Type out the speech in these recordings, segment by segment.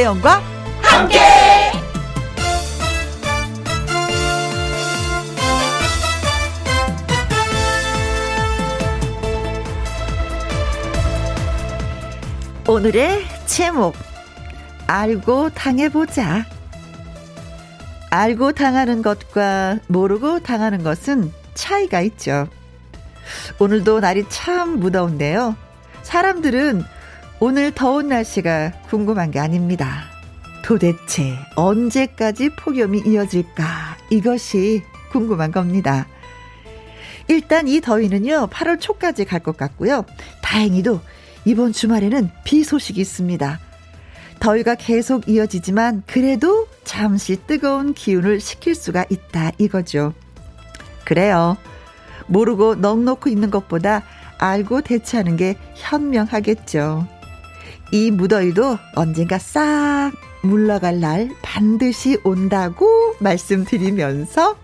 김혜영과 함께. 오늘의 제목 알고 당해보자. 알고 당하는 것과 모르고 당하는 것은 차이가 있죠. 오늘도 날이 참 무더운데요. 사람들은 오늘 더운 날씨가 궁금한 게 아닙니다. 도대체 언제까지 폭염이 이어질까? 이것이 궁금한 겁니다. 일단 이 더위는요, 8월 초까지 갈 것 같고요. 다행히도 이번 주말에는 비 소식이 있습니다. 더위가 계속 이어지지만 그래도 잠시 뜨거운 기운을 식힐 수가 있다 이거죠. 그래요. 모르고 넉넉히 있는 것보다 알고 대처하는 게 현명하겠죠. 이 무더위도 언젠가 싹 물러갈 날 반드시 온다고 말씀드리면서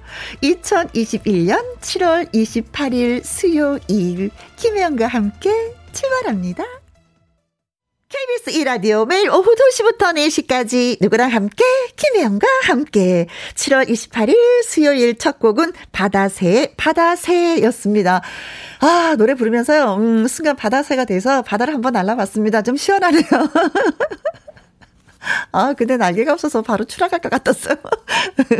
2021년 7월 28일 수요일 김혜영과 함께 출발합니다. KBS 1라디오 매일 오후 2시부터 4시까지 누구랑 함께 김혜영과 함께 7월 28일 수요일 첫 곡은 바다새 바다새였습니다. 아 노래 부르면서요 음, 순간 바다새가 돼서 바다를 한번 날라봤습니다. 좀 시원하네요. 아, 근데 날개가 없어서 바로 추락할 것 같았어요.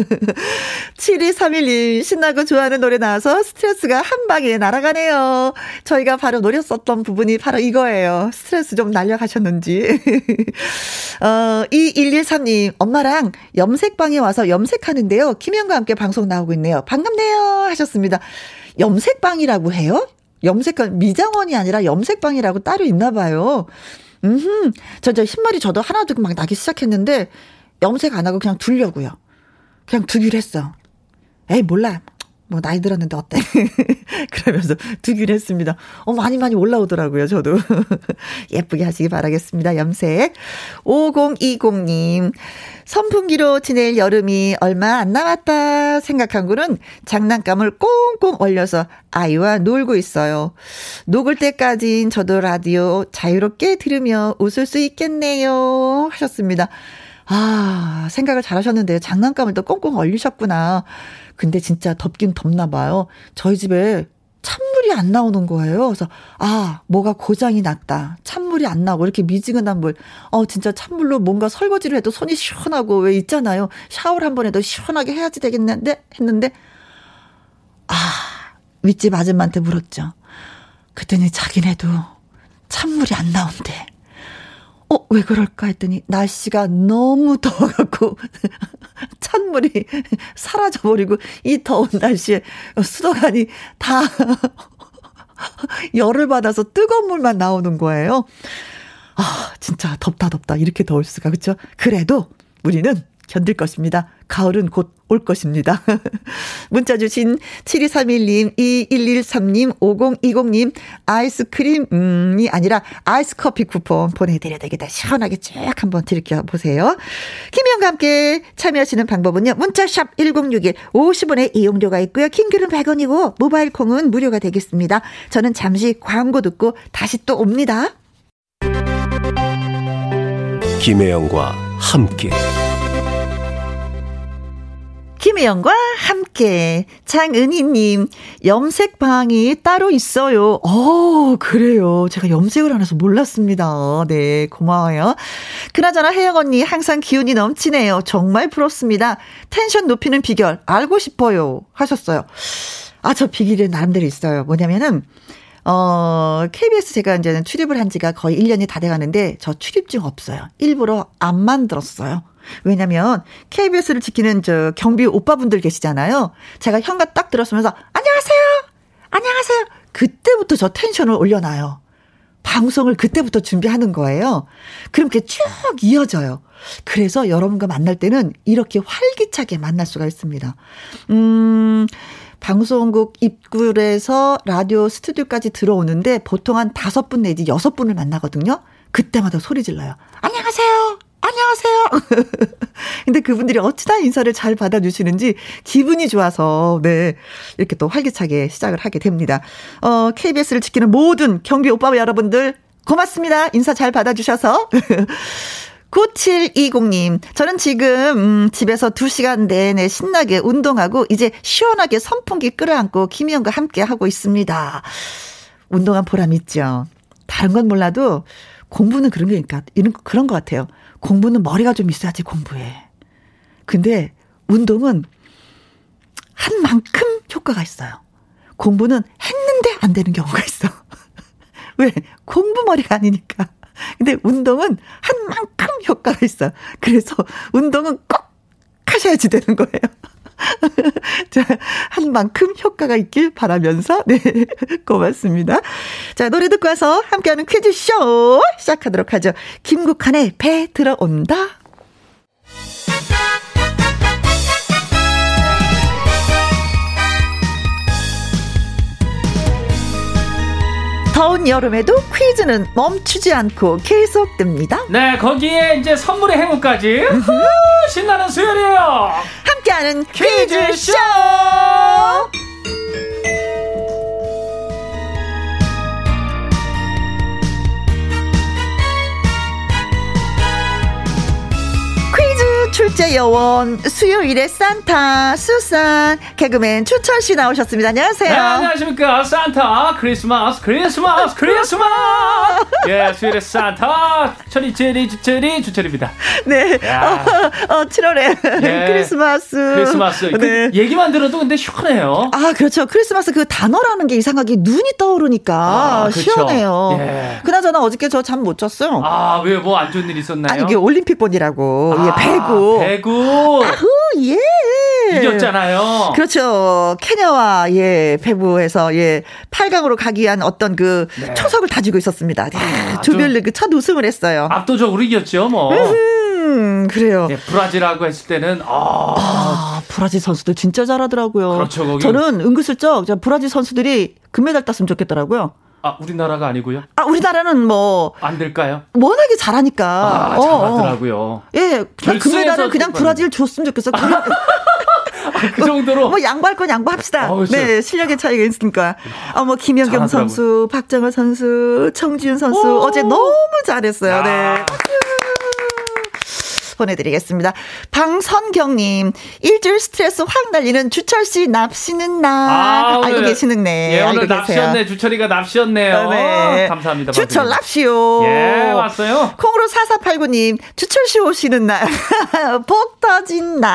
7231님, 신나고 좋아하는 노래 나와서 스트레스가 한 방에 날아가네요. 저희가 바로 노렸었던 부분이 바로 이거예요. 스트레스 좀 날려가셨는지. 어, 2113님, 엄마랑 염색방에 와서 염색하는데요. 김현과 함께 방송 나오고 있네요. 반갑네요. 하셨습니다. 염색방이라고 해요? 염색한, 미장원이 아니라 염색방이라고 따로 있나 봐요. 음, 저, 저 흰머리 저도 하나둘 막 나기 시작했는데, 염색 안 하고 그냥 두려고요. 그냥 두기로 했어. 에이, 몰라. 뭐, 나이 들었는데 어때? 그러면서 두기로 했습니다. 어, 많이 많이 올라오더라고요, 저도. 예쁘게 하시기 바라겠습니다, 염색. 5020님. 선풍기로 지낼 여름이 얼마 안 남았다 생각한 거는 장난감을 꽁꽁 얼려서 아이와 놀고 있어요. 녹을 때까진 저도 라디오 자유롭게 들으며 웃을 수 있겠네요. 하셨습니다. 아, 생각을 잘 하셨는데요. 장난감을 또 꽁꽁 얼리셨구나. 근데 진짜 덥긴 덥나 봐요. 저희 집에 찬물이 안 나오는 거예요. 그래서 아 뭐가 고장이 났다. 찬물이 안 나고 이렇게 미지근한 물. 어 진짜 찬물로 뭔가 설거지를 해도 손이 시원하고 왜 있잖아요. 샤워를 한 번 해도 시원하게 해야지 되겠는데 했는데 아 윗집 아줌마한테 물었죠. 그랬더니 자기네도 찬물이 안 나온대. 어, 왜 그럴까 했더니 날씨가 너무 더워갖고 찬물이 사라져버리고 이 더운 날씨에 수도관이 다 열을 받아서 뜨거운 물만 나오는 거예요. 아, 진짜 덥다 덥다 이렇게 더울 수가 그렇죠? 그래도 우리는 견딜 것입니다. 가을은 곧 올 것입니다. 문자 주신 7231님, 2113님, 5020님, 아이스크림이 아니라 아이스 커피 쿠폰 보내드려야 되겠다. 시원하게 쭉 한번 드릴게요. 보세요. 김희영과 함께 참여하시는 방법은요. 문자샵 1061, 50원의 이용료가 있고요. 킹글은 100원이고, 모바일 콩은 무료가 되겠습니다. 저는 잠시 광고 듣고 다시 또 옵니다. 김혜영과 함께. 김혜영과 함께 장은희님 염색방이 따로 있어요. 어 그래요. 제가 염색을 안 해서 몰랐습니다. 네 고마워요. 그나저나 혜영 언니 항상 기운이 넘치네요. 정말 부럽습니다. 텐션 높이는 비결 알고 싶어요 하셨어요. 아 저 비결이 나름대로 있어요. 뭐냐면은 어, KBS 제가 이제는 출입을 한 지가 거의 1년이 다 돼가는데 저 출입증 없어요. 일부러 안 만들었어요. 왜냐면 KBS를 지키는 저 경비 오빠분들 계시잖아요. 제가 현관 딱 들었으면서 안녕하세요. 안녕하세요. 그때부터 저 텐션을 올려놔요. 방송을 그때부터 준비하는 거예요. 그렇게 쭉 이어져요. 그래서 여러분과 만날 때는 이렇게 활기차게 만날 수가 있습니다. 음, 방송국 입구에서 라디오 스튜디오까지 들어오는데 보통 한 다섯 분 내지 여섯 분을 만나거든요. 그때마다 소리 질러요. 안녕하세요. 안녕하세요. 근데 그분들이 어찌나 인사를 잘 받아주시는지 기분이 좋아서, 네. 이렇게 또 활기차게 시작을 하게 됩니다. 어, KBS를 지키는 모든 경비 오빠 여러분들 고맙습니다. 인사 잘 받아주셔서. 9720님, 저는 지금, 음, 집에서 2시간 내내 신나게 운동하고, 이제 시원하게 선풍기 끌어안고 김희영과 함께 하고 있습니다. 운동한 보람 있죠. 다른 건 몰라도, 공부는 그런 게니까, 이런, 그런 것 같아요. 공부는 머리가 좀 있어야지 공부해. 근데, 운동은 한 만큼 효과가 있어요. 공부는 했는데 안 되는 경우가 있어. 왜? 공부 머리가 아니니까. 근데 운동은 한 만큼 효과가 있어. 그래서 운동은 꼭 하셔야지 되는 거예요. 자, 한 만큼 효과가 있길 바라면서, 네, 고맙습니다. 자, 노래 듣고 와서 함께하는 퀴즈쇼 시작하도록 하죠. 김국환의 배 들어온다. 더운 여름에도 퀴즈는 멈추지 않고 계속됩니다. 네, 거기에 이제 선물의 행운까지 신나는 수요일이에요. 함께하는 퀴즈쇼. 퀴즈쇼. 출제 여원 수요일에 산타 수산 개그맨 추철 씨 나오셨습니다. 안녕하세요. 네, 안녕하십니까 산타 크리스마스 크리스마스 크리스마스 예 수요일에 산타 철이 제리 주철이 주철입니다. 네. 어, 어, 7월에 예, 크리스마스 크리스마스 그 네. 그 얘기만 들어도 근데 시원해요. 아 그렇죠 크리스마스 그 단어라는 게 이상하게 눈이 떠오르니까 아, 그렇죠. 시원해요. 예. 그나저나 어저께 저 잠 못 잤어요. 아 왜 뭐 안 좋은 일 있었나요? 아니 이게 올림픽 본이라고 아, 예 배구 배구. 아후, 예. 이겼잖아요. 그렇죠. 케냐와 예, 배구에서 예, 8강으로 가기 위한 어떤 그 네. 초석을 다지고 있었습니다. 네, 아, 조별리 그 첫 우승을 했어요. 압도적으로 이겼죠, 뭐. 음, 그래요. 예, 브라질하고 했을 때는 아, 아 브라질 선수들 진짜 잘하더라고요. 그렇죠. 거기. 저는 은근슬쩍 브라질 선수들이 금메달 땄으면 좋겠더라고요. 아, 우리나라가 아니고요? 아, 우리나라는 뭐. 안 될까요? 워낙에 잘하니까. 아, 잘하더라고요. 어, 어. 예, 그냥 금메달을 그냥 브라질 줬으면 좋겠어. 그냥. 아, 그 정도로 뭐 양보할 건 양보합시다. 어, 네, 실력의 차이가 있으니까. 아, 뭐 김연경 선수, 박정호 선수, 청지윤 선수 어제 너무 잘했어요. 야. 네. 보내드리겠습니다. 방선경님, 일주일 스트레스 확 날리는 주철씨 납시는 날. 아, 알고 계시는네. 예, 오늘 납시였네. 주철이가 납시였네요. 네. 감사합니다. 주철 납시오. 예, 왔어요. 콩으로 4489님, 주철씨 오시는 날. 복 터진 날.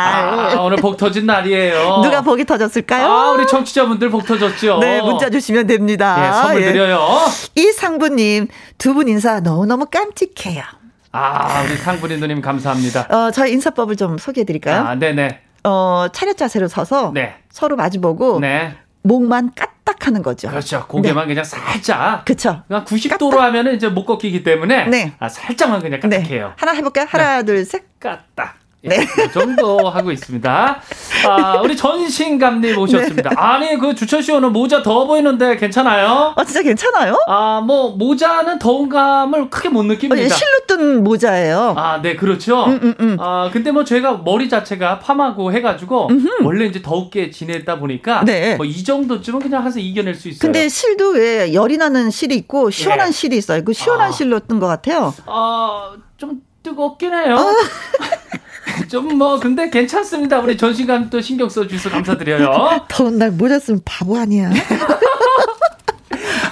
아, 오늘 복 터진 날이에요. 누가 복이 터졌을까요? 아, 우리 청취자분들 복 터졌죠. 네, 문자 주시면 됩니다. 예, 선물 예. 드려요. 이상부님, 두 분 인사 너무너무 깜찍해요. 아, 우리 상분이 누님 감사합니다. 어, 저희 인사법을 좀 소개해 드릴까요? 아, 네네. 어, 차렷 자세로 서서 네. 서로 마주보고 네. 목만 까딱 하는 거죠. 그렇죠. 고개만 네. 그냥 살짝. 그렇죠. 그냥 90도로 까딱. 하면은 이제 못 꺾이기 때문에 네. 아, 살짝만 그냥 까딱해요. 네. 하나 해볼까요? 하나, 네. 둘, 셋. 까딱. 네. 그 정도 하고 있습니다. 아, 우리 전신 감님 오셨습니다. 네. 아니, 그 주철 씨 오늘 모자 더워 보이는데 괜찮아요? 아, 진짜 괜찮아요? 아, 뭐, 모자는 더운 감을 크게 못 느낍니다. 어, 실로 뜬 모자예요. 아, 네, 그렇죠. 음, 음, 음. 아, 근데 뭐 저희가 머리 자체가 파마고 해가지고, 음흠. 원래 이제 더웁게 지내다 보니까, 네. 뭐 이 정도쯤은 그냥 해서 이겨낼 수 있어요. 근데 실도 왜 열이 나는 실이 있고, 시원한 네. 실이 있어요. 그 시원한 아. 실로 뜬 것 같아요. 아, 좀 뜨겁긴 해요. 아. 좀 뭐 근데 괜찮습니다. 우리 전신감 또 신경 써주셔서 감사드려요. 더운 날 모자 쓰면 바보 아니야?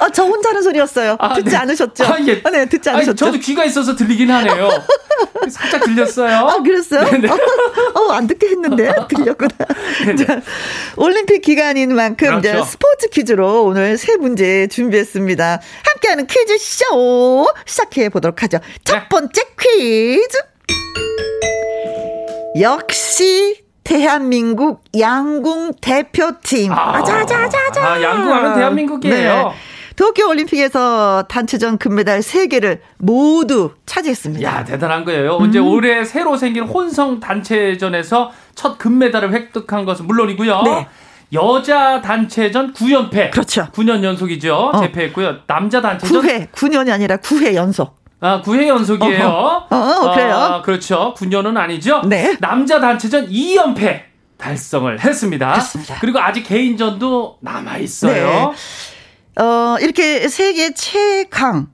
아, 저 혼자 하는 소리였어요. 아, 듣지 네. 않으셨죠? 아, 예. 아, 네, 듣지 않으셨죠? 아니, 저도 귀가 있어서 들리긴 하네요. 살짝 들렸어요. 아, 그랬어요? 네, 네. 어, 어, 안 듣게 했는데. 들렸구나. 자, 올림픽 기간인 만큼 그렇죠. 이제 스포츠 퀴즈로 오늘 세 문제 준비했습니다. 함께하는 퀴즈 쇼 시작해 보도록 하죠. 첫 네. 번째 퀴즈. 역시 대한민국 양궁 대표팀. 아, 아자자자자. 아, 양궁하면 대한민국이에요. 네. 도쿄올림픽에서 단체전 금메달 3개를 모두 차지했습니다. 야, 대단한 거예요. 음. 이제 올해 새로 생긴 혼성 단체전에서 첫 금메달을 획득한 것은 물론이고요. 네. 여자 단체전 9연패. 그렇죠. 9년 연속이죠. 어. 재패했고요. 남자 단체전 9회, 9년이 아니라 9회 연속. 아, 9회 연속이에요. 어, 어, 어 그래요? 아, 그렇죠. 9년은 아니죠. 네. 남자 단체전 2연패 달성을 했습니다. 그렇습니다. 그리고 아직 개인전도 남아 있어요. 네. 어, 이렇게 세계 최강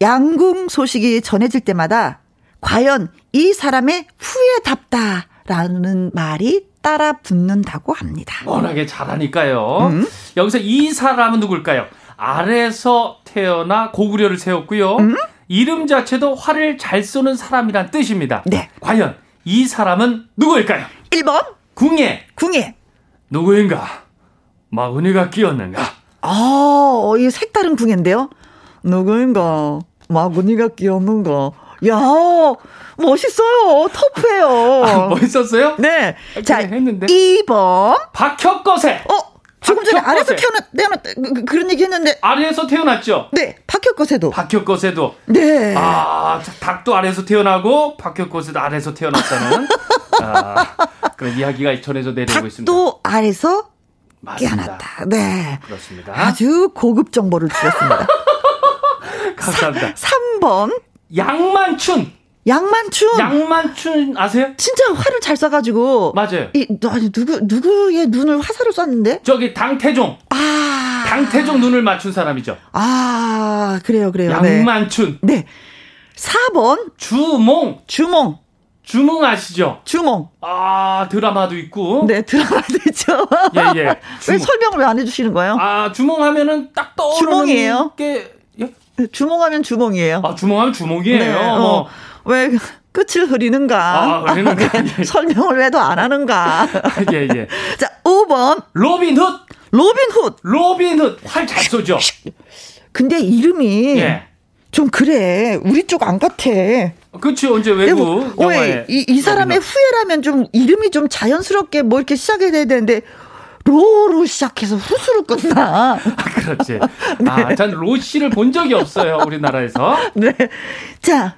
양궁 소식이 전해질 때마다 과연 이 사람의 후회답다라는 말이 따라 붙는다고 합니다. 워낙에 잘하니까요. 음. 여기서 이 사람은 누굴까요? 아래서 태어나 고구려를 세웠고요. 음? 이름 자체도 활을 잘 쏘는 사람이란 뜻입니다. 네. 과연 이 사람은 누구일까요? 1번 궁예. 궁예. 누구인가? 마구니가 끼었는가? 아, 이 색다른 궁예인데요. 누구인가? 마구니가 끼었는가? 야, 멋있어요. 터프해요. 아, 멋있었어요? 네. 자, 했는데. 2번. 박혁거세. 어, 조금 전에 아래에서 태어났, 태어났, 그, 그런 얘기 했는데. 아래에서 태어났죠? 네. 박혁거세도. 박혁거세도. 네. 아, 닭도 아래에서 태어나고, 박혁거세도 아래에서 태어났다는, 아, 그런 이야기가 전해져 내려오고 있습니다. 닭도 아래서 깨어났다. 네. 그렇습니다. 아주 고급 정보를 주셨습니다. 감사합니다. 3번. 양만춘. 양만춘. 양만춘 아세요? 진짜 활을 잘 쏴가지고. 맞아요. 이 아니 누구 누구의 눈을 화살을 쐈는데? 저기 당태종. 아. 당태종 눈을 맞춘 사람이죠. 아 그래요 그래요. 양만춘. 네. 네. 4번 주몽. 주몽. 주몽 아시죠? 주몽. 아 드라마도 있고. 네 드라마도 있죠. 예예. 예. 왜 설명을 왜 안 해주시는 거예요? 아 주몽 하면은 딱 떠오르는 주몽이에요. 게 예? 주몽하면 주몽이에요. 아 주몽하면 주몽이에요. 네, 어. 뭐. 왜 끝을 흐리는가? 아, 흐리는가? 설명을 왜도 안 하는가? 예, 예. 자, 5번. 로빈훗! 로빈훗! 로빈훗! 활 잘 쏘죠? 근데 이름이. 예. 좀 그래. 우리 쪽 안 같아. 그렇죠. 언제 외국 영화에. 이, 이 사람의 후회라면 좀 이름이 좀 자연스럽게 뭐 이렇게 시작이 돼야 되는데 로로 시작해서 후수로 끝나. 아, 그렇지. 네. 아, 전 로씨를 본 적이 없어요. 우리나라에서. 네. 자,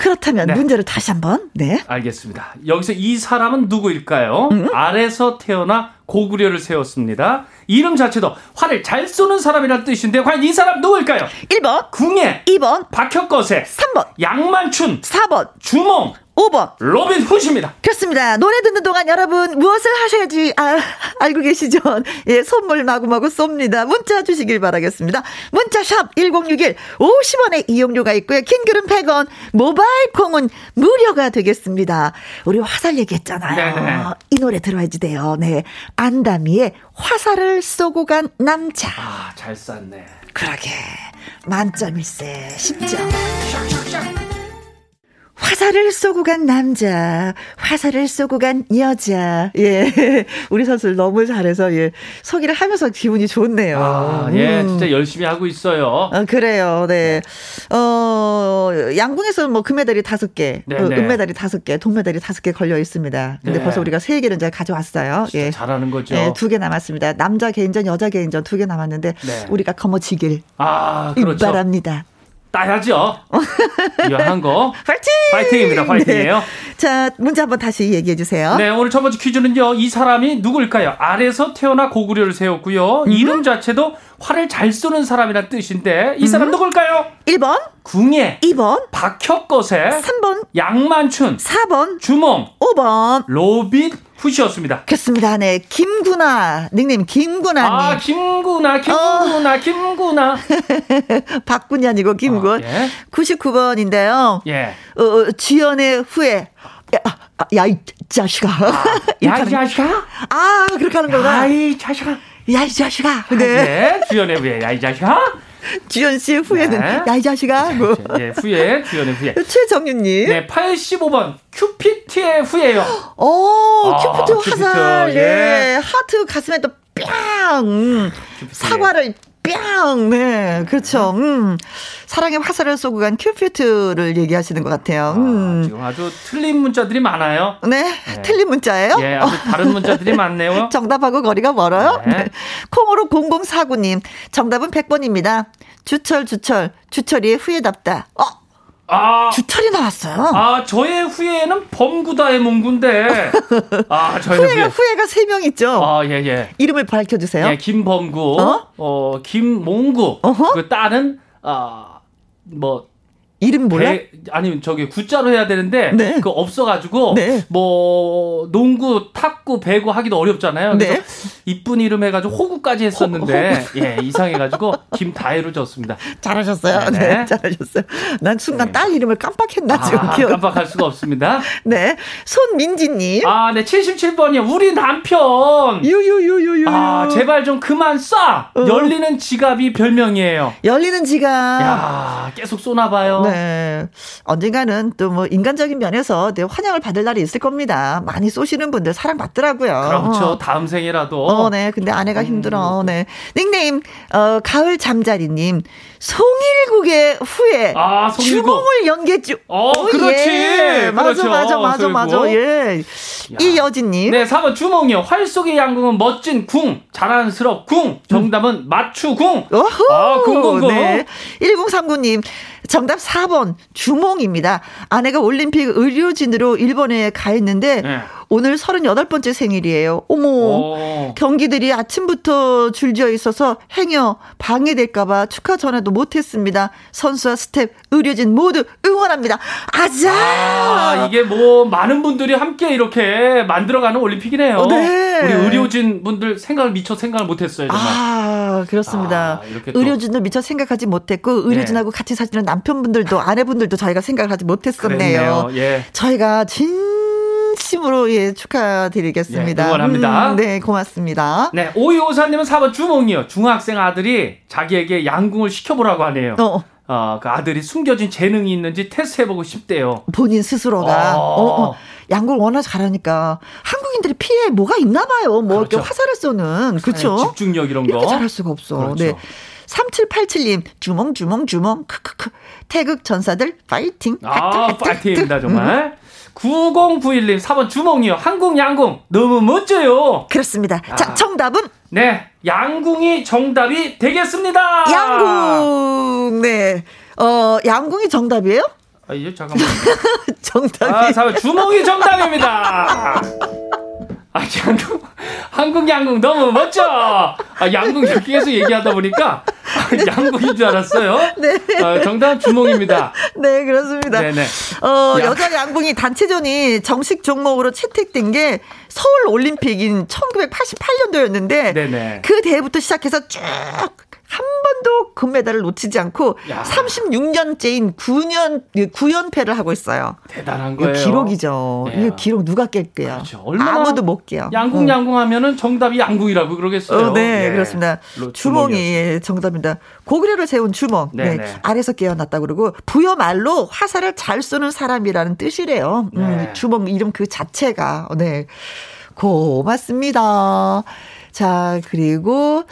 그렇다면 네. 문제를 다시 한번. 네. 알겠습니다. 여기서 이 사람은 누구일까요? 음? 알에서 태어나 고구려를 세웠습니다. 이름 자체도 활을 잘 쏘는 사람이라는 뜻인데 과연 이 사람 누구일까요? 1번 궁예 2번 박혁거세 3번 양만춘 4번 주몽 5번 로빈 훗입니다. 그렇습니다. 노래 듣는 동안 여러분 무엇을 하셔야지 아, 알고 계시죠? 예, 선물 마구마구 쏩니다. 문자 주시길 바라겠습니다. 문자샵 1061 50원의 이용료가 있고요. 킹글은 100원, 모바일 콩은 무료가 되겠습니다. 우리 화살 얘기했잖아요. 네네. 이 노래 들어야지 돼요. 네. 안다미의 화살을 쏘고 간 남자. 아, 잘 쐈네. 그러게. 만점일세. 10점. 화살을 쏘고 간 남자, 화살을 쏘고 간 여자. 예. 우리 선수들 너무 잘해서, 예. 소개를 하면서 기분이 좋네요. 아, 예. 음. 진짜 열심히 하고 있어요. 아, 그래요. 네. 어, 양궁에서 뭐 금메달이 다섯 개, 네, 그 네. 은메달이 다섯 개, 동메달이 다섯 개 걸려 있습니다. 근데 네. 벌써 우리가 세 개는 이제 가져왔어요. 예. 잘하는 거죠. 예. 두 개 남았습니다. 남자 개인전, 여자 개인전 두 개 남았는데, 네. 우리가 거머쥐길. 아, 그렇죠. 바랍니다. 따야죠. 이한 거. 파이팅! 파이팅입니다. 파이팅이에요. 네. 자, 문제 한번 다시 얘기해 주세요. 네, 오늘 첫 번째 퀴즈는요. 이 사람이 누구일까요? 알에서 태어나 고구려를 세웠고요. 음. 이름 자체도 활을 잘 쏘는 사람이란 뜻인데 이 사람 음. 누굴까요? 1번 궁예 2번 박혁거세 3번 양만춘 4번 주몽 5번 로빈 훗이었습니다. 그렇습니다. 네. 김구나. 닉네임 김구나님. 아, 김구나, 김구나, 어. 김구나. 박군이 아니고 김군. 어, 예. 99번인데요. 예. 어, 어 지연의 후에. 야, 아, 야, 이 자식아. 아, 야, 이 자식아? 아, 그렇게 하는 거구나. 야, 이 자식아. 야, 이 자식아. 네. 네. 주연의 후에, 야, 이 자식아. 주연 씨의 후예는 네. 야이 자식아. 뭐. 예, 후예, 주연의 후예. 최정윤님. 네, 85번 큐피트의 후예요. 오, 아, 큐피트 화살. 예. 네. 하트 가슴에 또 뿅. 사과를 뿅! 네, 그렇죠. 음. 사랑의 화살을 쏘고 간 큐피트를 얘기하시는 것 같아요. 음. 아, 지금 아주 틀린 문자들이 많아요. 네, 네. 틀린 문자예요? 예, 아주 다른 문자들이 많네요. 정답하고 거리가 멀어요? 네. 네. 콩으로 0049님, 정답은 100번입니다. 주철, 주철, 주철이의 후회답다. 어? 아, 주철이 나왔어요. 아, 저의 후예는 범구다의 몽구인데. 아, 저의 후예가, 후예. 가 세 명 있죠? 아, 예, 예. 이름을 밝혀 주세요. 예, 김범구, 어, 어 김몽구. 어허? 그 딸은, 아, 뭐, 이름 몰라? 배, 아니면 저기 구자로 해야 되는데 네. 그 없어가지고 네. 뭐 농구, 탁구, 배구 하기도 어렵잖아요. 그래서 네. 이쁜 이름 해가지고 호구까지 했었는데 호, 예 이상해가지고 김다혜로 졌습니다. 잘하셨어요. 네, 네. 잘하셨어요. 난 순간 네. 딸 이름을 깜빡했나 아, 지금 기억. 깜빡할 수가 없습니다. 네, 손민지님. 아, 네 77번이요. 우리 남편. 유유유유유. 아 제발 좀 그만 쏴. 어. 열리는 지갑이 별명이에요. 열리는 지갑. 야 계속 쏘나 봐요. 네. 언젠가는 또 뭐 인간적인 면에서 네, 환영을 받을 날이 있을 겁니다. 많이 쏘시는 분들 사랑받더라고요. 그렇죠. 어. 다음 생이라도. 어, 네. 근데 아내가 음. 힘들어. 네. 닉네임, 어, 가을 잠자리님. 송일국의 후에 아, 송일국. 주몽을 연기해 주. 어, 그렇지. 예. 맞아, 그렇죠. 맞아, 맞아, 맞아. 예. 이여진님. 네, 4번 주몽이요. 활 속의 양궁은 멋진 궁, 자랑스럽 궁. 정답은 맞추궁. 어허. 아, 궁궁궁. 네. 1039님. 정답 4번 주몽입니다. 아내가 올림픽 의료진으로 일본에 가 있는데 네. 오늘 38번째 생일이에요. 어머. 오. 경기들이 아침부터 줄지어 있어서 행여 방해될까봐 축하 전화도 못했습니다. 선수와 스텝, 의료진 모두 응원합니다. 아자! 아, 이게 뭐 많은 분들이 함께 이렇게 만들어가는 올림픽이네요. 어, 네. 우리 의료진 분들 생각을 미처 생각을 못했어요. 정말. 아, 그렇습니다. 아, 의료진도 미처 생각하지 못했고 의료진하고 네. 같이 사시는 남편분들도 아내분들도 저희가 생각을 하지 못했었네요. 예. 저희가 진 진심으로 예 축하드리겠습니다. 예, 응원합니다. 음, 네, 고맙습니다. 네, 오이오사님은 4번 주몽이요. 중학생 아들이 자기에게 양궁을 시켜보라고 하네요. 어. 어, 그 아들이 숨겨진 재능이 있는지 테스트해보고 싶대요. 본인 스스로가. 어. 어, 어. 양궁 워낙 잘하니까 한국인들이 피해 뭐가 있나 봐요. 뭐 그렇죠. 이렇게 화살을 쏘는 그렇죠. 집중력 이런 거 이렇게 잘할 수가 없어. 그렇죠. 네. 3787님, 주몽, 주몽, 주몽, 크크크. 태극 전사들, 파이팅. 아, 파이팅입니다, 정말. 음. 9091님 4번 주몽이요. 한국 양궁 너무 멋져요. 그렇습니다. 아. 자, 정답은? 네. 양궁이 정답이 되겠습니다. 양궁. 네. 어, 양궁이 정답이에요? 아, 예, 잠깐만. 정답이. 아, 잠깐 주몽이 정답입니다. 아, 양궁, 한국 양궁 너무 멋져! 아, 양궁 계속 얘기하다 보니까 양궁인 줄 알았어요. 네. 어, 정답 주몽입니다. 네, 그렇습니다. 네네. 어, 야. 여자 양궁이 단체전이 정식 종목으로 채택된 게 서울 올림픽인 1988년도였는데 네네. 그 대회부터 시작해서 쭉한 번도 금메달을 놓치지 않고 야. 36년째인 9년 9연패를 하고 있어요. 대단한 거예요. 기록이죠. 이 예. 기록 누가 깰게요? 그렇죠. 아무도 못 깨요. 양궁 양궁 하면은 정답이 양궁이라고 그러겠어요. 어, 네, 예. 그렇습니다. 주몽이 정답입니다. 고구려를 세운 주몽. 네, 네. 아래서 깨어났다 그러고 부여 말로 화살을 잘 쏘는 사람이라는 뜻이래요. 음, 네. 주몽 이름 그 자체가 네. 고맙습니다. 자, 그리고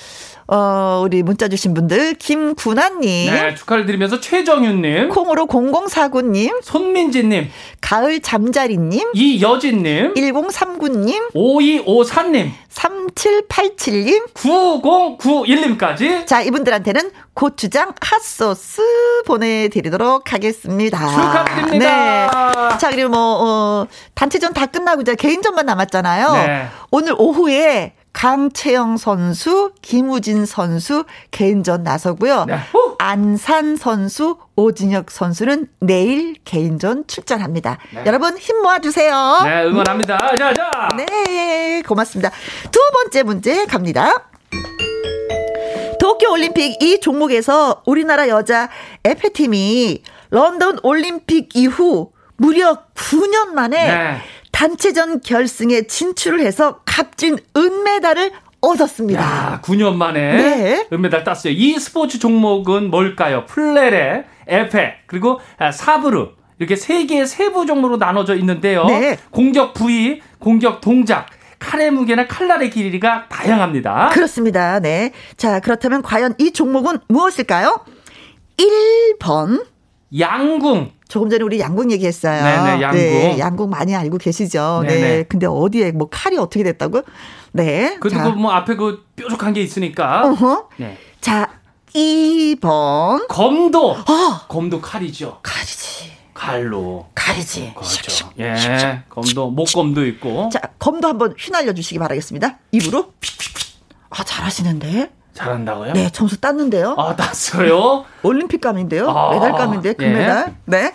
어, 우리 문자 주신 분들, 김군아님. 네, 축하를 드리면서 최정윤님. 콩으로 0049님. 손민지님. 가을 잠자리님. 이여진님. 1039님. 5254님. 3787님. 9091님까지. 자, 이분들한테는 고추장 핫소스 보내드리도록 하겠습니다. 축하드립니다. 네. 자, 그리고 뭐, 어, 단체전 다 끝나고 이제 개인전만 남았잖아요. 네. 오늘 오후에 강채영 선수, 김우진 선수 개인전 나서고요. 네. 안산 선수, 오진혁 선수는 내일 개인전 출전합니다. 네. 여러분 힘 모아주세요. 네, 응원합니다. 자, 자. 네, 고맙습니다. 두 번째 문제 갑니다. 도쿄 올림픽 이 종목에서 우리나라 여자 에페팀이 런던 올림픽 이후 무려 9년 만에 네. 단체전 결승에 진출을 해서 값진 은메달을 얻었습니다. 야, 9년 만에 네. 은메달 땄어요. 이 스포츠 종목은 뭘까요? 플레레, 에페, 그리고 사브르 이렇게 세 개의 세부 종목으로 나눠져 있는데요. 네. 공격 부위, 공격 동작, 칼의 무게나 칼날의 길이가 다양합니다. 그렇습니다. 네. 자, 그렇다면 과연 이 종목은 무엇일까요? 1번 양궁 조금 전에 우리 양궁 얘기했어요. 네네, 양궁. 네, 양궁 많이 알고 계시죠. 네네. 네. 근데 어디에 뭐 칼이 어떻게 됐다고? 네. 그리고 뭐 앞에 그 뾰족한 게 있으니까. 어허. 네. 자, 2번. 검도. 어. 검도 칼이죠. 칼이지. 칼로. 칼이지. 그렇죠. 예. 검도, 목검도 있고. 자, 검도 한번 휘날려 주시기 바라겠습니다. 입으로. 아, 잘하시는데? 잘한다고요? 네, 점수 땄는데요. 아, 땄어요? 올림픽감인데요. 아, 메달감인데, 금메달. 예. 네.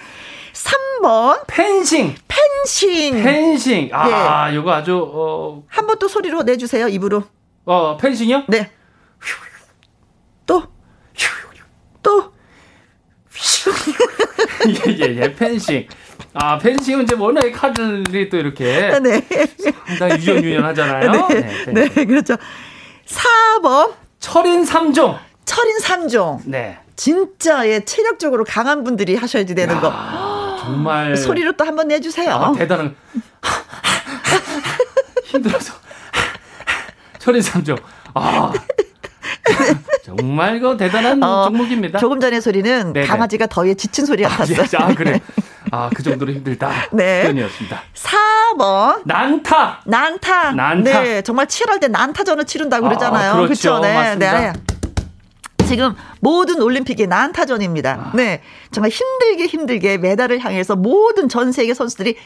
3번. 펜싱. 펜싱. 펜싱. 아, 네. 이거 아주, 어. 한 번 또 소리로 내 주세요, 입으로. 어, 펜싱이요? 네. 또. 또. 예, 예, 예, 펜싱. 아, 펜싱은 이제 워낙에 칼들이 또 이렇게. 네. 상당히 유연유연하잖아요. 네, 네, 네, 그렇죠. 4번. 철인 3종. 철인 3종. 네. 진짜 예, 체력적으로 강한 분들이 하셔야지 되는 야, 거. 정말. 소리로 또 한번 내주세요. 아, 대단한. 힘들어서. 철인 3종. 아. 정말 그 대단한 어, 종목입니다. 조금 전의 소리는 네네. 강아지가 더위에 지친 소리 같았어요. 아, 아, 그래. 아, 그 정도로 힘들다. 네. 표현이었습니다. 4번. 난타. 난타. 난타. 네. 정말 치열할 때 난타전을 치른다고 그러잖아요. 아, 그렇죠. 네. 맞습니다. 네. 지금 모든 올림픽이 난타전입니다. 아. 네. 정말 힘들게 힘들게 메달을 향해서 모든 전 세계 선수들이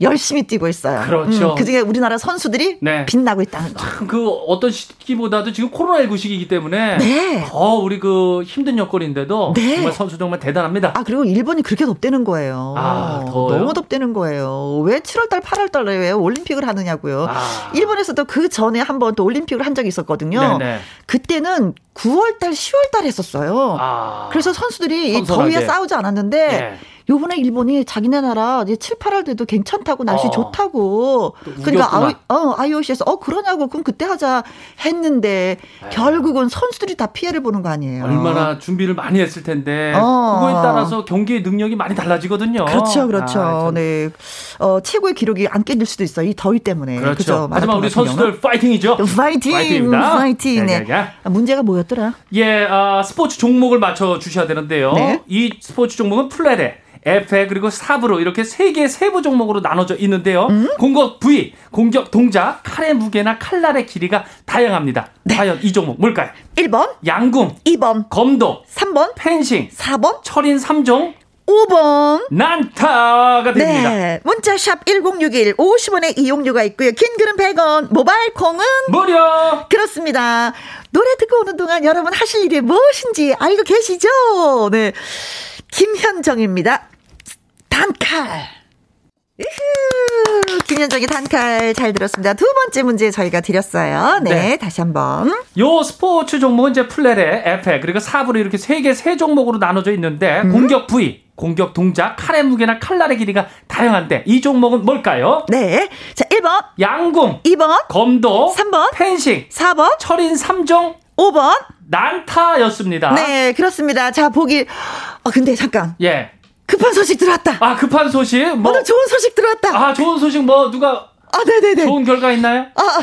열심히 뛰고 있어요. 그렇죠. 음, 그중에 우리나라 선수들이 네. 빛나고 있다는 거. 그 어떤 시기보다도 지금 코로나19 시기이기 때문에 네. 더 우리 그 힘든 여건인데도 네. 정말 선수 정말 대단합니다. 아 그리고 일본이 그렇게 덥대는 거예요. 아, 너무 덥대는 거예요. 왜 7월달, 8월달에 왜 올림픽을 하느냐고요. 아. 일본에서도 그 전에 한 번 또 올림픽을 한 적이 있었거든요. 네네. 네. 그때는 9월달, 10월달 했었어요. 아. 그래서 선수들이 선선하게. 더위에 싸우지 않았는데. 네. 요번에 일본이 자기네 나라 이제 7, 8월 때도 괜찮다고 날씨 어. 좋다고. 그러니까 아이, 어, IOC에서 어 그러냐고 그럼 그때 하자 했는데 에이. 네. 결국은 선수들이 다 피해를 보는 거 아니에요. 얼마나 준비를 많이 했을 텐데 어. 그거에 따라서 경기의 능력이 많이 달라지거든요. 그렇죠, 그렇죠. 아, 네, 어, 최고의 기록이 안 깨질 수도 있어 이 더위 때문에. 그렇죠. 그렇죠? 하지만 우리 선수들 파이팅이죠. 파이팅, 파이팅입니다. 파이팅. 네. 네. 문제가 뭐였더라? 예, 아, 스포츠 종목을 맞춰 주셔야 되는데요. 네. 이 스포츠 종목은 플뢰레. 에페 그리고 사브르 이렇게 세개 세부 종목으로 나눠져 있는데요. 음? 공격 부위, 공격 동작, 칼의 무게나 칼날의 길이가 다양합니다. 네. 과연 이 종목 뭘까요? 1번 양궁 2번 검도 3번 펜싱 4번 철인 3종 5번 난타가 됩니다. 네. 문자샵 1061 50원의 이용료가 있고요. 긴 글은 100원, 모바일 콩은 무료. 그렇습니다. 노래 듣고 오는 동안 여러분 하실 일이 무엇인지 알고 계시죠? 네. 김현정입니다. 단칼. 으흐, 김현정의 단칼 잘 들었습니다. 두 번째 문제 저희가 드렸어요. 네, 네. 다시 한번. 요 스포츠 종목은 이제 플레레, 에페, 그리고 사부로 이렇게 세 개 세 종목으로 나눠져 있는데, 음? 공격 부위, 공격 동작, 칼의 무게나 칼날의 길이가 다양한데, 이 종목은 뭘까요? 네. 자, 1번. 양궁. 2번. 검도. 3번. 펜싱. 4번. 철인 3종. 5번. 난타였습니다. 네, 그렇습니다. 자, 보기. 아, 근데 잠깐. 예. 급한 소식 들어왔다. 아, 급한 소식? 뭐. 오늘 좋은 소식 들어왔다. 아, 좋은 소식 뭐, 누가. 아, 네네네. 좋은 결과 있나요? 아, 아.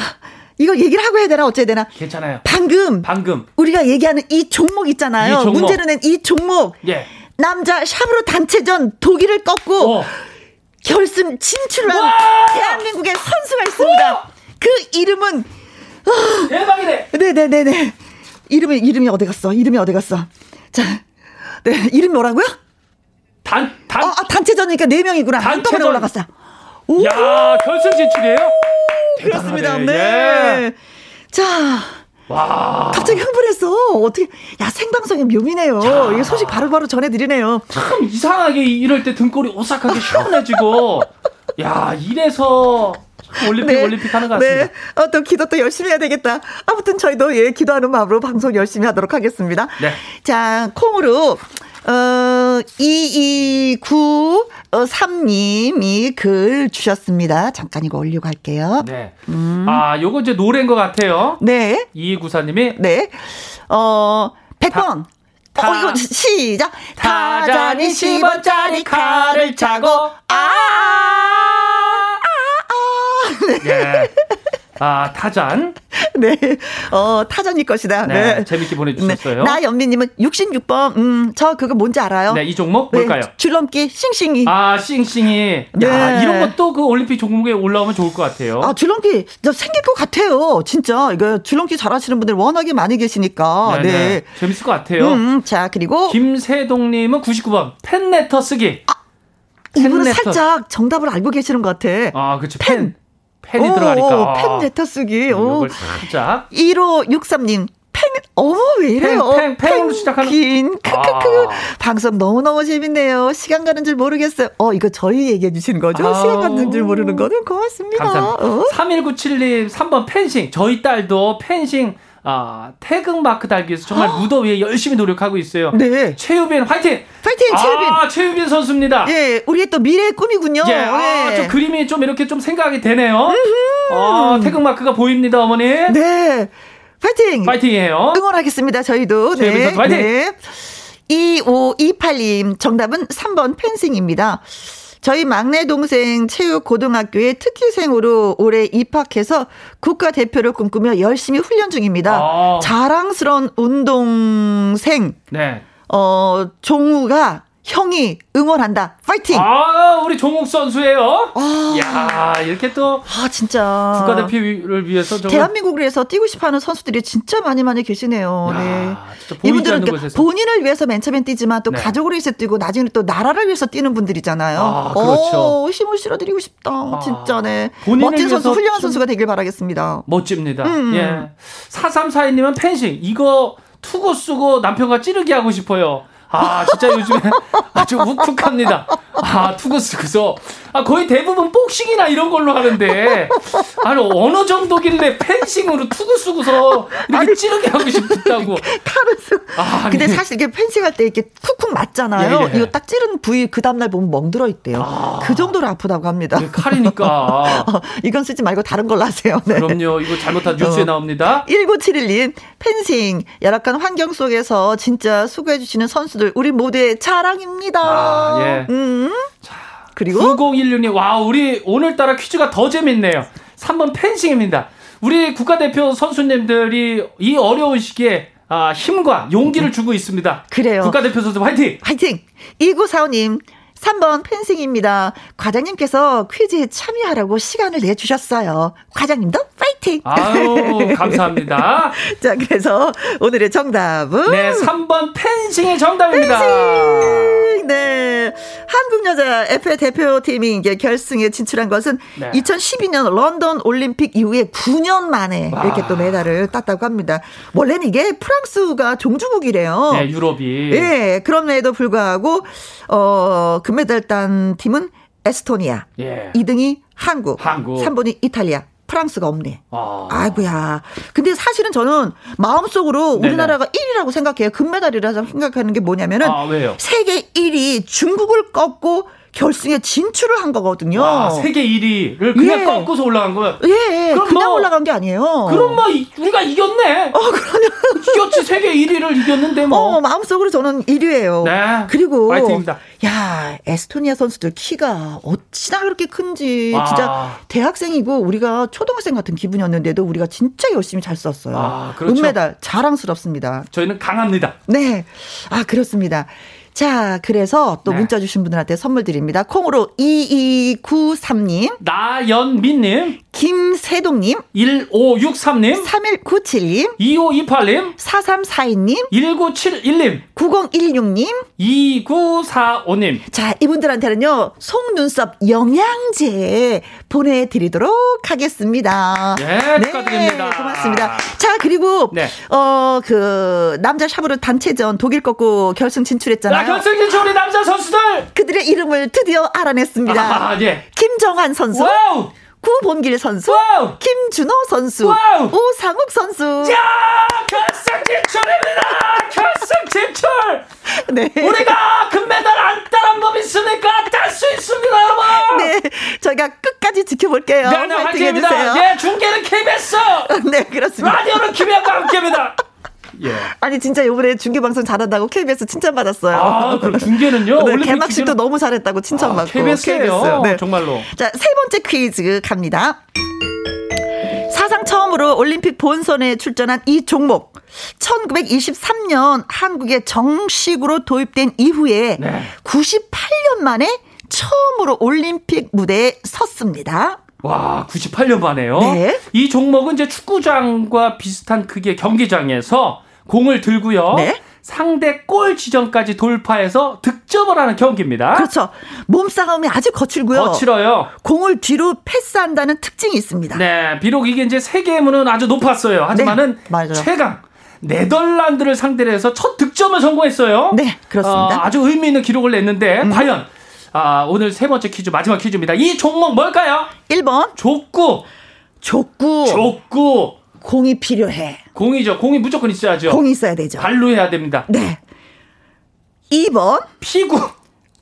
이거 얘기를 하고 해야 되나 어째야 되나? 괜찮아요. 방금 방금 우리가 얘기하는 이 종목 있잖아요. 이 종목. 문제는 이 종목. 예. 남자 샵으로 단체전 독일을 꺾고 오. 결승 진출한 와! 대한민국의 선수가 있습니다. 오! 그 이름은 대박이네. 네네네네. 이름이 이름이 어디 갔어? 이름이 어디 갔어? 자, 네 이름이 뭐라고요? 단, 단. 어, 아, 단체전이니까 네 명이구나. 한꺼번에 올라갔어. 오! 야, 결승 진출이에요? 그렇습니다. 네. 예. 자. 와. 갑자기 흥분했어. 어떻게, 야, 생방송의 묘미네요. 이 소식 바로바로 바로 전해드리네요. 참 이상하게 이럴 때 등골이 오싹하게 시원해지고, 야, 이래서 올림픽 네. 올림픽 하는 것 같습니다. 네. 어, 또 기도 또 열심히 해야 되겠다. 아무튼 저희도 예, 기도하는 마음으로 방송 열심히 하도록 하겠습니다. 네. 자, 콩으로 어, 2293님이 글 주셨습니다. 잠깐 이거 올리고 갈게요. 네. 음. 아, 요거 이제 노래인 것 같아요. 네. 2294님이. 네. 어, 100번. 다, 어, 이거 시작. 타잔이 10원짜리 칼을 차고, 아, 아, 아, 아. 예. 아, 타잔. 네. 어, 타잔일 것이다. 네. 네. 재밌게 보내주셨어요. 네. 나연미님은 66번, 음, 저 그거 뭔지 알아요? 네, 이 종목 네. 뭘까요? 줄넘기, 싱싱이. 아, 싱싱이. 네. 야, 이런 것도 그 올림픽 종목에 올라오면 좋을 것 같아요. 아, 줄넘기, 저 생길 것 같아요. 진짜. 이거 줄넘기 잘하시는 분들 워낙에 많이 계시니까. 네네. 네. 재밌을 것 같아요. 음, 음, 자, 그리고. 김세동님은 99번, 펜레터 쓰기. 아, 이분은 살짝 정답을 알고 계시는 것 같아. 아, 그렇죠. 펜. 펜 이 오, 들어가니까. 펜 레터 쓰기. 오. 살짝. 1563님. 어머, 왜 이래요? 팽, 팽, 팽 으로 시작하는. 긴, 크크크. 아. 방송 너무너무 재밌네요. 시간 가는 줄 모르겠어요. 어, 이거 저희 얘기해 주시는 거죠? 아. 시간 가는 줄 모르는 거는 고맙습니다. 감사합니다. 어? 3197님, 3번 펜싱. 저희 딸도 펜싱 아, 태극 마크 달기 위해서 정말 무더 위에 열심히 노력하고 있어요. 네. 최유빈 화이팅! 화이팅! 최유빈! 아, 최유빈 선수입니다. 예, 우리의 또 미래의 꿈이군요. 예, 아, 네. 좀 그림이 좀 이렇게 좀 생각이 되네요. 아, 태극 마크가 보입니다, 어머니. 네. 파이팅! 파이팅이에요. 응원하겠습니다, 저희도. 최유빈 네. 선수 파이팅! 네. 2528님, 정답은 3번 펜싱입니다. 저희 막내 동생 체육 고등학교에 특기생으로 올해 입학해서 국가대표를 꿈꾸며 열심히 훈련 중입니다. 아. 자랑스러운 운동생. 네. 어, 종우가 형이 응원한다. 파이팅! 아, 우리 종욱 선수예요. 아, 야, 이렇게 또 아, 진짜 국가대표를 위해서 대한민국을 위해서 뛰고 싶어 하는 선수들이 진짜 많이 많이 계시네요. 야, 네. 이분들은 그러니까 본인을 위해서 맨 처음엔 뛰지만 또 네. 가족을 위해서 뛰고 나중에 또 나라를 위해서 뛰는 분들이잖아요. 아, 그렇죠. 오, 힘을 실어드리고 싶다. 아, 진짜 네. 멋진 선수, 훌륭한 선수가 되길 바라겠습니다. 멋집니다. 음. 예. 4342님은 펜싱 이거 투고 쓰고 남편과 찌르기 하고 싶어요. 아, 진짜 요즘에 아주 욱욱합니다. 아, 투구 쓰고서. 아, 거의 대부분 복싱이나 이런 걸로 하는데. 아니, 어느 정도길래 펜싱으로 투구 쓰고서 이렇게 아니, 찌르게 하고 싶다고. 칼을 쓰 아, 근데 사실 이게 펜싱 할 때 이렇게 쿡쿡 맞잖아요. 예, 예. 이거 딱 찌른 부위 그 다음날 보면 멍들어 있대요. 아, 그 정도로 아프다고 합니다. 네, 칼이니까. 어, 이건 쓰지 말고 다른 걸로 하세요. 네. 그럼요. 이거 잘못한 뉴스에 어. 나옵니다. 1971님, 펜싱. 열악한 환경 속에서 진짜 수고해주시는 선수 선수들 우리 모두의 자랑입니다. 아, 예. 음. 자, 그리고 9016님 와 우리 오늘따라 퀴즈가 더 재밌네요. 3번 펜싱입니다. 우리 국가대표 선수님들이 이 어려운 시기에 아, 힘과 용기를 주고 있습니다. 그래요. 국가대표 선수 화이팅! 화이팅! 2945님, 3번 펜싱입니다. 과장님께서 퀴즈에 참여하라고 시간을 내주셨어요. 과장님도 파이팅! 아유, 감사합니다. 자, 그래서 오늘의 정답은? 네, 3번 펜싱이 정답입니다. 펜싱! 네. 한국 여자 FA 대표팀이 이제 결승에 진출한 것은 네. 2012년 런던 올림픽 이후에 9년 만에 와. 이렇게 또 메달을 땄다고 합니다. 원래는 이게 프랑스가 종주국이래요. 네, 유럽이. 네, 그럼에도 불구하고, 어, 금메달 딴 팀은 에스토니아. 예. 2등이 한국. 한국. 3번이 이탈리아. 프랑스가 없네. 아. 아이고야. 근데 사실은 저는 마음속으로 우리나라가 네네. 1위라고 생각해요. 금메달이라고 생각하는 게 뭐냐면은 아, 세계 1위 중국을 꺾고 결승에 진출을 한 거거든요. 아, 세계 1위를 그냥 예. 꺾고서 올라간 거야. 예, 그럼 그냥 뭐, 올라간 게 아니에요. 그럼 뭐 우리가 이겼네. 어, 그러냐. 이겼지 세계 1위를 이겼는데 뭐. 어, 마음속으로 저는 1위예요. 네. 그리고 파이팅입니다. 야, 에스토니아 선수들 키가 어찌나 그렇게 큰지 아. 진짜 대학생이고 우리가 초등학생 같은 기분이었는데도 우리가 진짜 열심히 잘 썼어요. 아, 그렇죠. 은메달 자랑스럽습니다. 저희는 강합니다. 네. 아, 그렇습니다. 자, 그래서 또 네. 문자 주신 분들한테 선물 드립니다. 콩으로 2293님, 나연민님, 김세동님, 1563님, 3197님, 2528님, 4342님, 1971님, 9016님, 2945님. 자, 이분들한테는요, 속눈썹 영양제 보내드리도록 하겠습니다. 네, 축하드립니다. 네, 고맙습니다. 자, 그리고, 네. 어, 그, 남자 사브르 단체전 독일 꺾고 결승 진출했잖아요. 아, 결승 진출 우리 남자 선수들! 그들의 이름을 드디어 알아냈습니다. 아, 예. 김정한 선수. wow! 구본길 선수, wow! 김준호 선수, wow! 오상욱 선수. 야, 결승 진출입니다. 결승 진출. 네. 우리가 금메달 안 따란 법 있습니까? 딸 수 있습니다, 여러분. 네, 저희가 끝까지 지켜볼게요. 네, 네, 화이팅입니다. 예, 중계는 KBS. 네, 그렇습니다. 라디오는 김혜영과 함께입니다. 예. 아니 진짜 이번에 중계 방송 잘한다고 KBS 칭찬받았어요. 아, 그럼 중계는요? 네, 개막식도 너무 잘했다고 칭찬받고. 아, KBS예요. KBS. 네. 정말로. 자, 세 번째 퀴즈 갑니다. 사상 처음으로 올림픽 본선에 출전한 이 종목. 1923년 한국에 정식으로 도입된 이후에 네. 98년 만에 처음으로 올림픽 무대에 섰습니다. 와, 98년 만에요? 네. 이 종목은 이제 축구장과 비슷한 크기의 경기장에서 공을 들고요. 네. 상대 골 지점까지 돌파해서 득점을 하는 경기입니다. 그렇죠. 몸싸움이 아주 거칠고요. 거칠어요. 공을 뒤로 패스한다는 특징이 있습니다. 네, 비록 이게 이제 세계의 문은 아주 높았어요. 하지만은 네, 최강 네덜란드를 상대로 해서 첫 득점을 성공했어요. 네, 그렇습니다. 어, 아주 의미 있는 기록을 냈는데 음. 과연 아, 오늘 세 번째 퀴즈 마지막 퀴즈입니다. 이 종목 뭘까요? 1번 족구. 족구. 족구. 공이 필요해. 공이죠. 공이 무조건 있어야죠. 공이 있어야 되죠. 발로 해야 됩니다. 네. 2번 피구.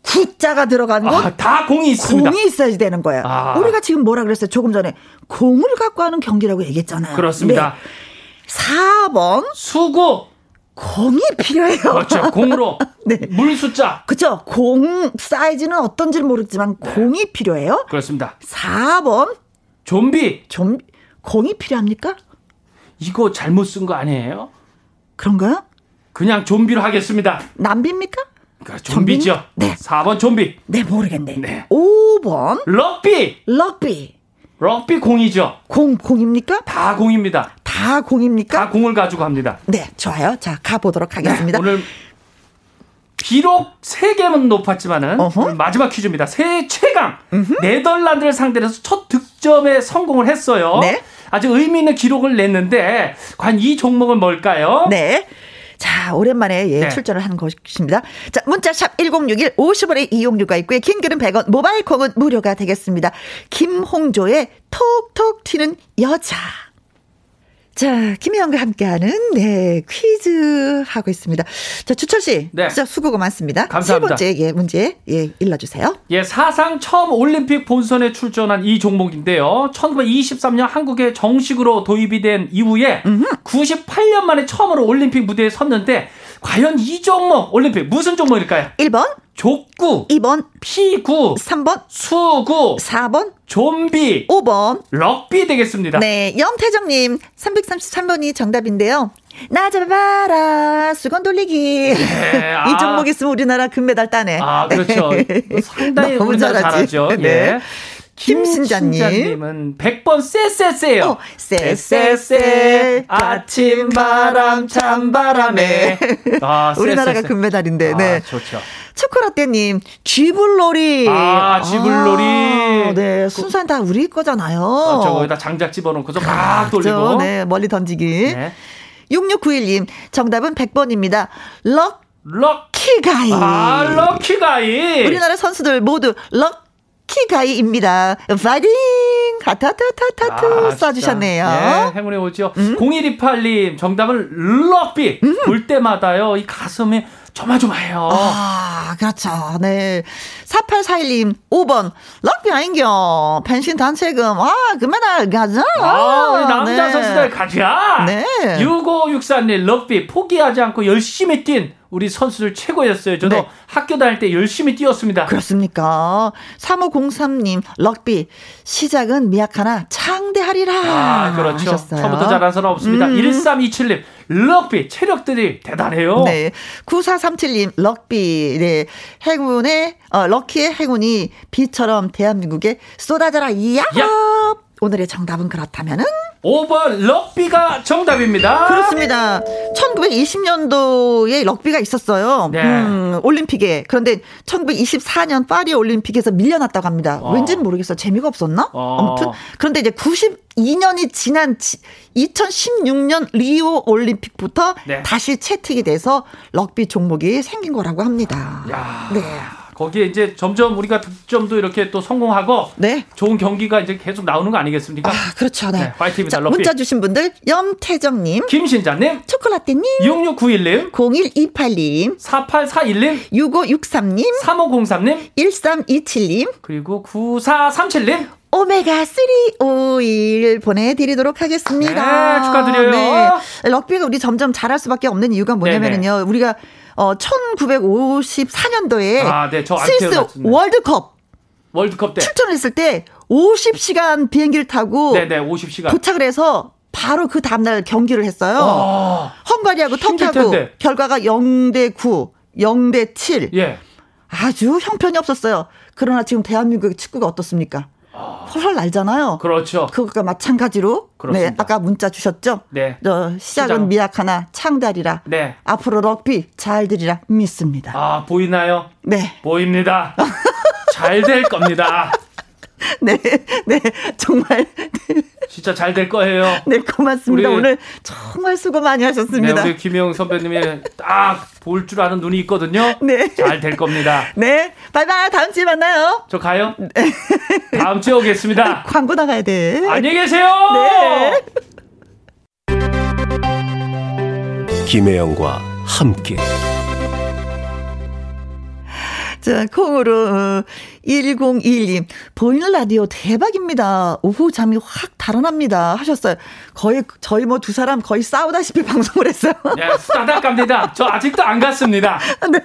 구자가 들어간 곳. 아, 다 공이 있습니다. 공이 있어야 되는 거예요. 아. 우리가 지금 뭐라 그랬어요? 조금 전에 공을 갖고 하는 경기라고 얘기했잖아요. 그렇습니다. 네. 4번 수구. 공이 필요해요. 그렇죠. 공으로. 네. 물 숫자. 그렇죠. 공 사이즈는 어떤지는 모르지만 네. 공이 필요해요. 그렇습니다. 4번 좀비. 좀 공이 필요합니까? 이거 잘못 쓴 거 아니에요? 그런가요? 그냥 좀비로 하겠습니다. 남비입니까? 그러니까 좀비죠. 네. 4번 좀비. 네, 모르겠네. 네. 5번. 럭비. 럭비. 럭비 공이죠. 공, 공입니까? 다 공입니다. 다 공입니까? 다 공을 가지고 합니다. 네, 좋아요. 자, 가보도록 하겠습니다. 네, 오늘 비록 세 개는 높았지만은 마지막 퀴즈입니다. 세 최강 음흠. 네덜란드를 상대로 해서 첫 득점에 성공을 했어요. 네. 아주 의미 있는 기록을 냈는데 과연 이 종목은 뭘까요? 네. 자, 오랜만에 예, 네. 출전을 하는 것입니다. 자, 문자샵 1061 50원의 이용료가 있고요. 긴 글은 100원, 모바일 콩은 무료가 되겠습니다. 김홍조의 톡톡 튀는 여자. 자, 김혜영과 함께하는 네 퀴즈 하고 있습니다. 자, 주철 씨, 네. 진짜 수고가 많습니다. 감사합니다. 세 번째 예, 문제 예 일러주세요. 예, 사상 처음 올림픽 본선에 출전한 이 종목인데요. 1923년 한국에 정식으로 도입이 된 이후에 음흠. 98년 만에 처음으로 올림픽 무대에 섰는데 과연 이 종목 올림픽 무슨 종목일까요? 1번 족구 2번 피구 3번 수구 4번 좀비 5번 럭비 되겠습니다. 네, 염태정님 333번이 정답인데요. 나 잡아라 수건 돌리기 네, 아. 이 종목 있으면 우리나라 금메달 따네. 아 그렇죠. 상당히 너무 잘하죠. 네. 예. 김신자님. 은 100번 쎄쎄쎄요. 어, 쎄쎄쎄. 아침 바람, 찬바람에. 아, 우리나라가 금메달인데, 네. 아, 좋죠. 초코라떼님, 쥐불놀이. 아, 쥐불놀이. 아, 네, 순수한 다 우리 거잖아요. 아, 저 거기다 장작 집어넣고서 막 돌리고. 네, 멀리 던지기. 네. 6691님, 정답은 100번입니다. 럭. 럭키가이. 아, 럭키가이. 우리나라 선수들 모두 럭 키가이입니다. 파이팅! 하트, 아, 쏴주셨네요. 네, 행운의 오죠. 음? 0128님, 정답은 럭비. 음. 볼 때마다요, 이 가슴이 조마조마해요. 아, 그렇죠. 네. 4841님, 5번. 럭비 아닌겨. 펜신 단체금. 아, 금메달 가자. 아, 우리 남자 네. 선수들 가자. 네. 6564님, 럭비 포기하지 않고 열심히 뛴 우리 선수들 최고였어요. 저도 네. 학교 다닐 때 열심히 뛰었습니다. 그렇습니까? 3503님, 럭비. 시작은 미약하나 창대하리라. 아, 그렇죠. 하셨어요. 처음부터 잘한 사람 없습니다. 음. 1327님, 럭비. 체력들이 대단해요. 네. 9437님, 럭비. 네. 행운의, 어, 럭키의 행운이 비처럼 대한민국에 쏟아져라. 이야! 야! 오늘의 정답은 그렇다면은 5번 럭비가 정답입니다. 그렇습니다. 1920년도에 럭비가 있었어요. 네. 음, 올림픽에. 그런데 1924년 파리 올림픽에서 밀려났다고 합니다. 어. 왠지는 모르겠어요. 재미가 없었나? 어. 아무튼 그런데 이제 92년이 지난 2016년 리오 올림픽부터 네. 다시 채택이 돼서 럭비 종목이 생긴 거라고 합니다. 야. 네. 거기에 이제 점점 우리가 득점도 이렇게 또 성공하고 네. 좋은 경기가 이제 계속 나오는 거 아니겠습니까? 아, 그렇죠. 네. 네 화이팅입니다. 자, 문자 주신 분들 염태정님, 김신자님, 초콜라떼님, 6691님, 0128님, 4841님, 6563님, 3503님, 1327님, 그리고 9437님, 오메가3 오일 보내드리도록 하겠습니다. 네, 축하드려요. 네. 럭비가 우리 점점 잘할 수밖에 없는 이유가 뭐냐면요. 우리가 어 1954년도에 아, 네, 스위스 월드컵 월드컵 때 출전했을 때 50시간 비행기를 타고 네네 50시간 도착을 해서 바로 그 다음날 경기를 했어요. 와, 헝가리하고 터키하고 결과가 0대 9, 0대 7. 예. 아주 형편이 없었어요. 그러나 지금 대한민국의 축구가 어떻습니까? 헐헐 날잖아요. 그렇죠. 그것과 마찬가지로 네, 그렇습니다. 네, 아까 문자 주셨죠? 네. 저 시작은 시작. 미약하나 창달이라. 네. 앞으로 럭비 잘 되리라 믿습니다. 아, 보이나요? 네. 보입니다. 잘 될 겁니다. 네, 네, 정말. 진짜 잘 될 거예요. 네, 고맙습니다. 오늘 정말 수고 많이 하셨습니다. 네, 우리 김영 선배님이 딱 볼 줄 아는 눈이 있거든요. 네. 잘 될 겁니다. 네. 바이바이. 다음 주에 만나요. 저 가요? 네. 다음 주에 오겠습니다. 광고 나가야 돼. 안녕히 계세요. 네. 김혜영과 함께. 자, 콩으로, 어, 1021님, 보이는 라디오 대박입니다. 오후 잠이 확 달아납니다. 하셨어요. 거의, 저희 뭐 두 사람 거의 싸우다시피 방송을 했어요. 네, 싸다 갑니다. 저 아직도 안 갔습니다. 네.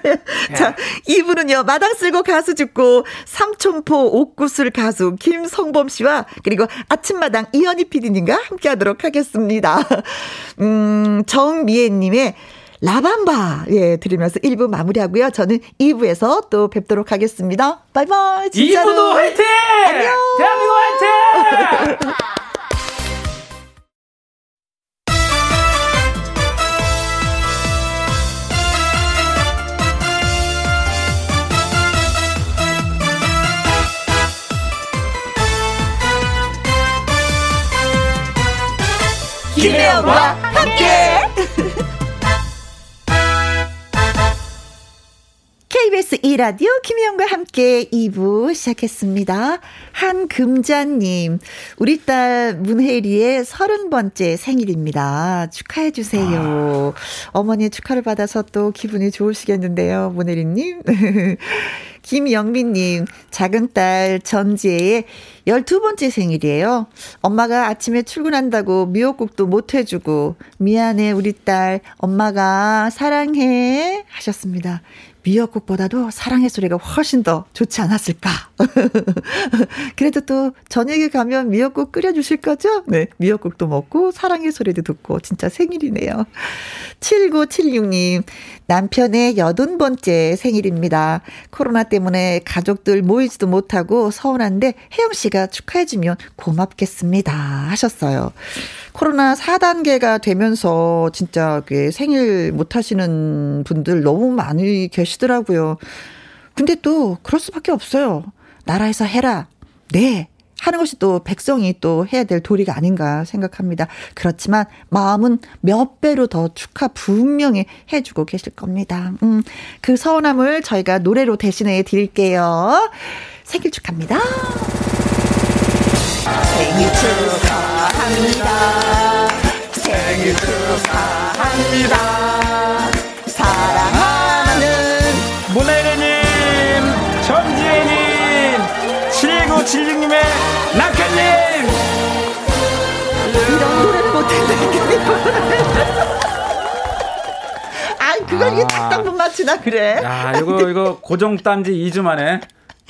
네. 자, 이분은요, 마당 쓸고 가수 죽고, 삼촌포 옥구슬 가수 김성범 씨와, 그리고 아침마당 이현희 PD님과 함께 하도록 하겠습니다. 음, 정미애 님의 라밤바 예 들으면서 1부 마무리하고요. 저는 2부에서 또 뵙도록 하겠습니다. 바이바이. 진짜로. 2부도 화이팅! 안녕. 대한민국 화이팅! 김혜영과 함께. KBS 2라디오 김희영과 함께 2부 시작했습니다. 한금자님, 우리 딸 문혜리의 30번째 생일입니다. 축하해주세요. 아. 어머니의 축하를 받아서 또 기분이 좋으시겠는데요, 문혜리님. 김영민님, 작은 딸 전지혜의 12번째 생일이에요. 엄마가 아침에 출근한다고 미역국도 못 해주고, 미안해, 우리 딸. 엄마가 사랑해. 하셨습니다. 미역국보다도 사랑의 소리가 훨씬 더 좋지 않았을까. 그래도 또 저녁에 가면 미역국 끓여주실 거죠? 네. 미역국도 먹고 사랑의 소리도 듣고 진짜 생일이네요. 7976님, 남편의 여든 번째 생일입니다. 코로나 때문에 가족들 모이지도 못하고 서운한데 혜영 씨가 축하해주면 고맙겠습니다. 하셨어요. 코로나 4단계가 되면서 진짜 생일 못 하시는 분들 너무 많이 계시더라고요. 근데 또 그럴 수밖에 없어요. 나라에서 해라. 네. 하는 것이 또 백성이 또 해야 될 도리가 아닌가 생각합니다. 그렇지만 마음은 몇 배로 더 축하 분명히 해주고 계실 겁니다. 음, 그 서운함을 저희가 노래로 대신해 드릴게요. 생일 축하합니다. 생일 축하합니다. 생일 축하합니다. 7976님의 낙하님! 이런 노래를 못했네. 아, 그걸 이게 딱딱분 맞추나, 그래? 야, 이거, 이거 고정 딴지 2주 만에.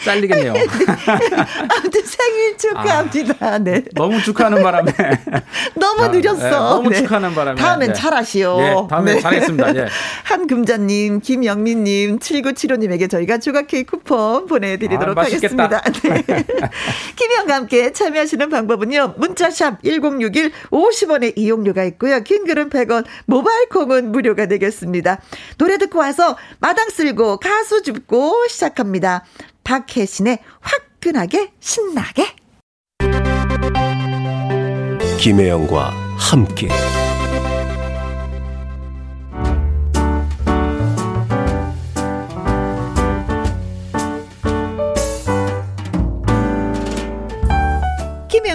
잘리겠네요. 아무튼 생일 축하합니다. 아, 네. 너무 축하하는 바람에. 너무 느렸어. 네, 너무 네. 축하하는 바람에. 다음엔 네. 잘하시오. 예, 다음엔 네. 잘했습니다. 예. 한금자님, 김영민님, 7975님에게 저희가 조각 케이크 쿠폰 보내드리도록 아, 하겠습니다. 네. 김영과 함께 참여하시는 방법은요. 문자샵 1061 50원의 이용료가 있고요. 킹글은 100원, 모바일 콩은 무료가 되겠습니다. 노래 듣고 와서 마당 쓸고 가수 줍고 시작합니다. 박혜신의 화끈하게 신나게. 김혜영과 함께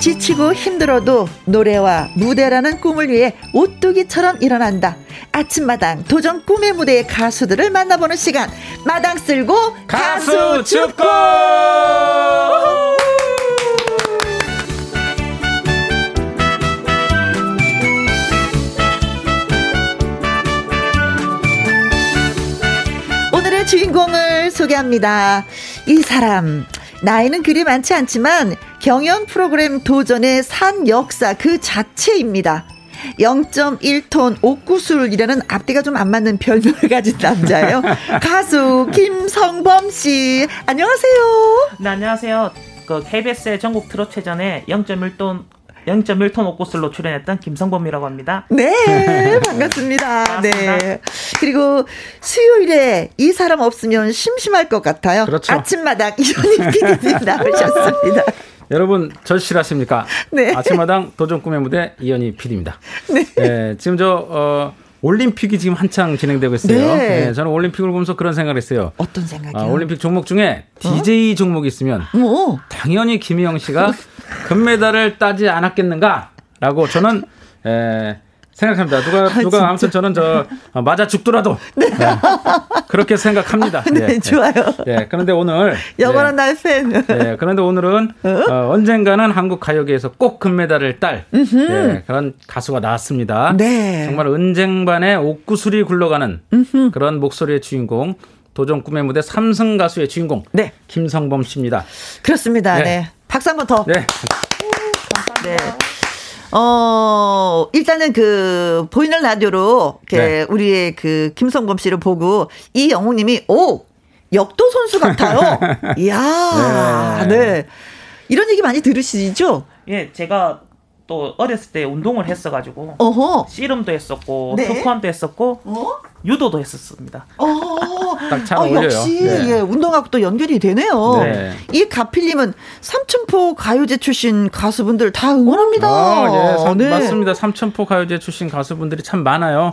지치고 힘들어도 노래와 무대라는 꿈을 위해 오뚜기처럼 일어난다. 아침마당 도전 꿈의 무대의 가수들을 만나보는 시간. 마당 쓸고 가수 축구! 오늘의 주인공을 소개합니다. 이 사람. 나이는 그리 많지 않지만 경연 프로그램 도전의 산 역사 그 자체입니다. 0.1톤 옥구슬이라는 앞뒤가 좀 안 맞는 별명을 가진 남자예요. 가수 김성범 씨. 안녕하세요. 네, 안녕하세요. 그 KBS의 전국 트롯 체전에 0.1톤 0.1톤 옥구슬로 출연했던 김성범이라고 합니다. 네, 반갑습니다. 네. 그리고 수요일에 이 사람 없으면 심심할 것 같아요. 그렇죠. 아침마당 이현희 PD님 나오셨습니다. 여러분 절실하십니까? 네. 아침마당 도전 꿈의 무대 이현희 PD입니다. 네. 네 지금 저 어, 올림픽이 지금 한창 진행되고 있어요. 네. 네. 저는 올림픽을 보면서 그런 생각을 했어요. 어떤 생각이요? 아, 올림픽 종목 중에 DJ 어? 종목이 있으면 뭐? 당연히 김희영 씨가 금메달을 따지 않았겠는가라고 저는 에, 생각합니다. 누가 아, 누가 아, 아무튼 저는 저 어, 맞아 죽더라도 네. 네. 그렇게 생각합니다. 네, 네, 좋아요. 네, 그런데 오늘 영원한 네, 나의 팬. 네, 그런데 오늘은 어? 어, 언젠가는 한국 가요계에서 꼭 금메달을 딸 네, 그런 가수가 나왔습니다. 네. 정말 은쟁반의 옥구슬이 굴러가는 음흠. 그런 목소리의 주인공. 도전 꿈의 무대 삼승 가수의 주인공 네. 김성범 씨입니다. 그렇습니다. 네. 네. 박수 한 번 더. 네. 오, 네. 어, 일단은 그, 보이는 라디오로, 네. 우리의 그, 김성범 씨를 보고, 이영웅 님이, 오! 역도 선수 같아요. 이야, 네. 네. 이런 얘기 많이 들으시죠? 예, 제가 또 어렸을 때 운동을 했어가지고 어허. 씨름도 했었고 네. 투크함도 했었고 어? 유도도 했었습니다. 어, 딱잘 어, 어울려요. 역시 네. 예, 운동하고 또 연결이 되네요. 네. 이 가필님은 삼천포 가요제 출신 가수분들 다 응원합니다. 아, 예, 삼, 네. 맞습니다. 삼천포 가요제 출신 가수분들이 참 많아요.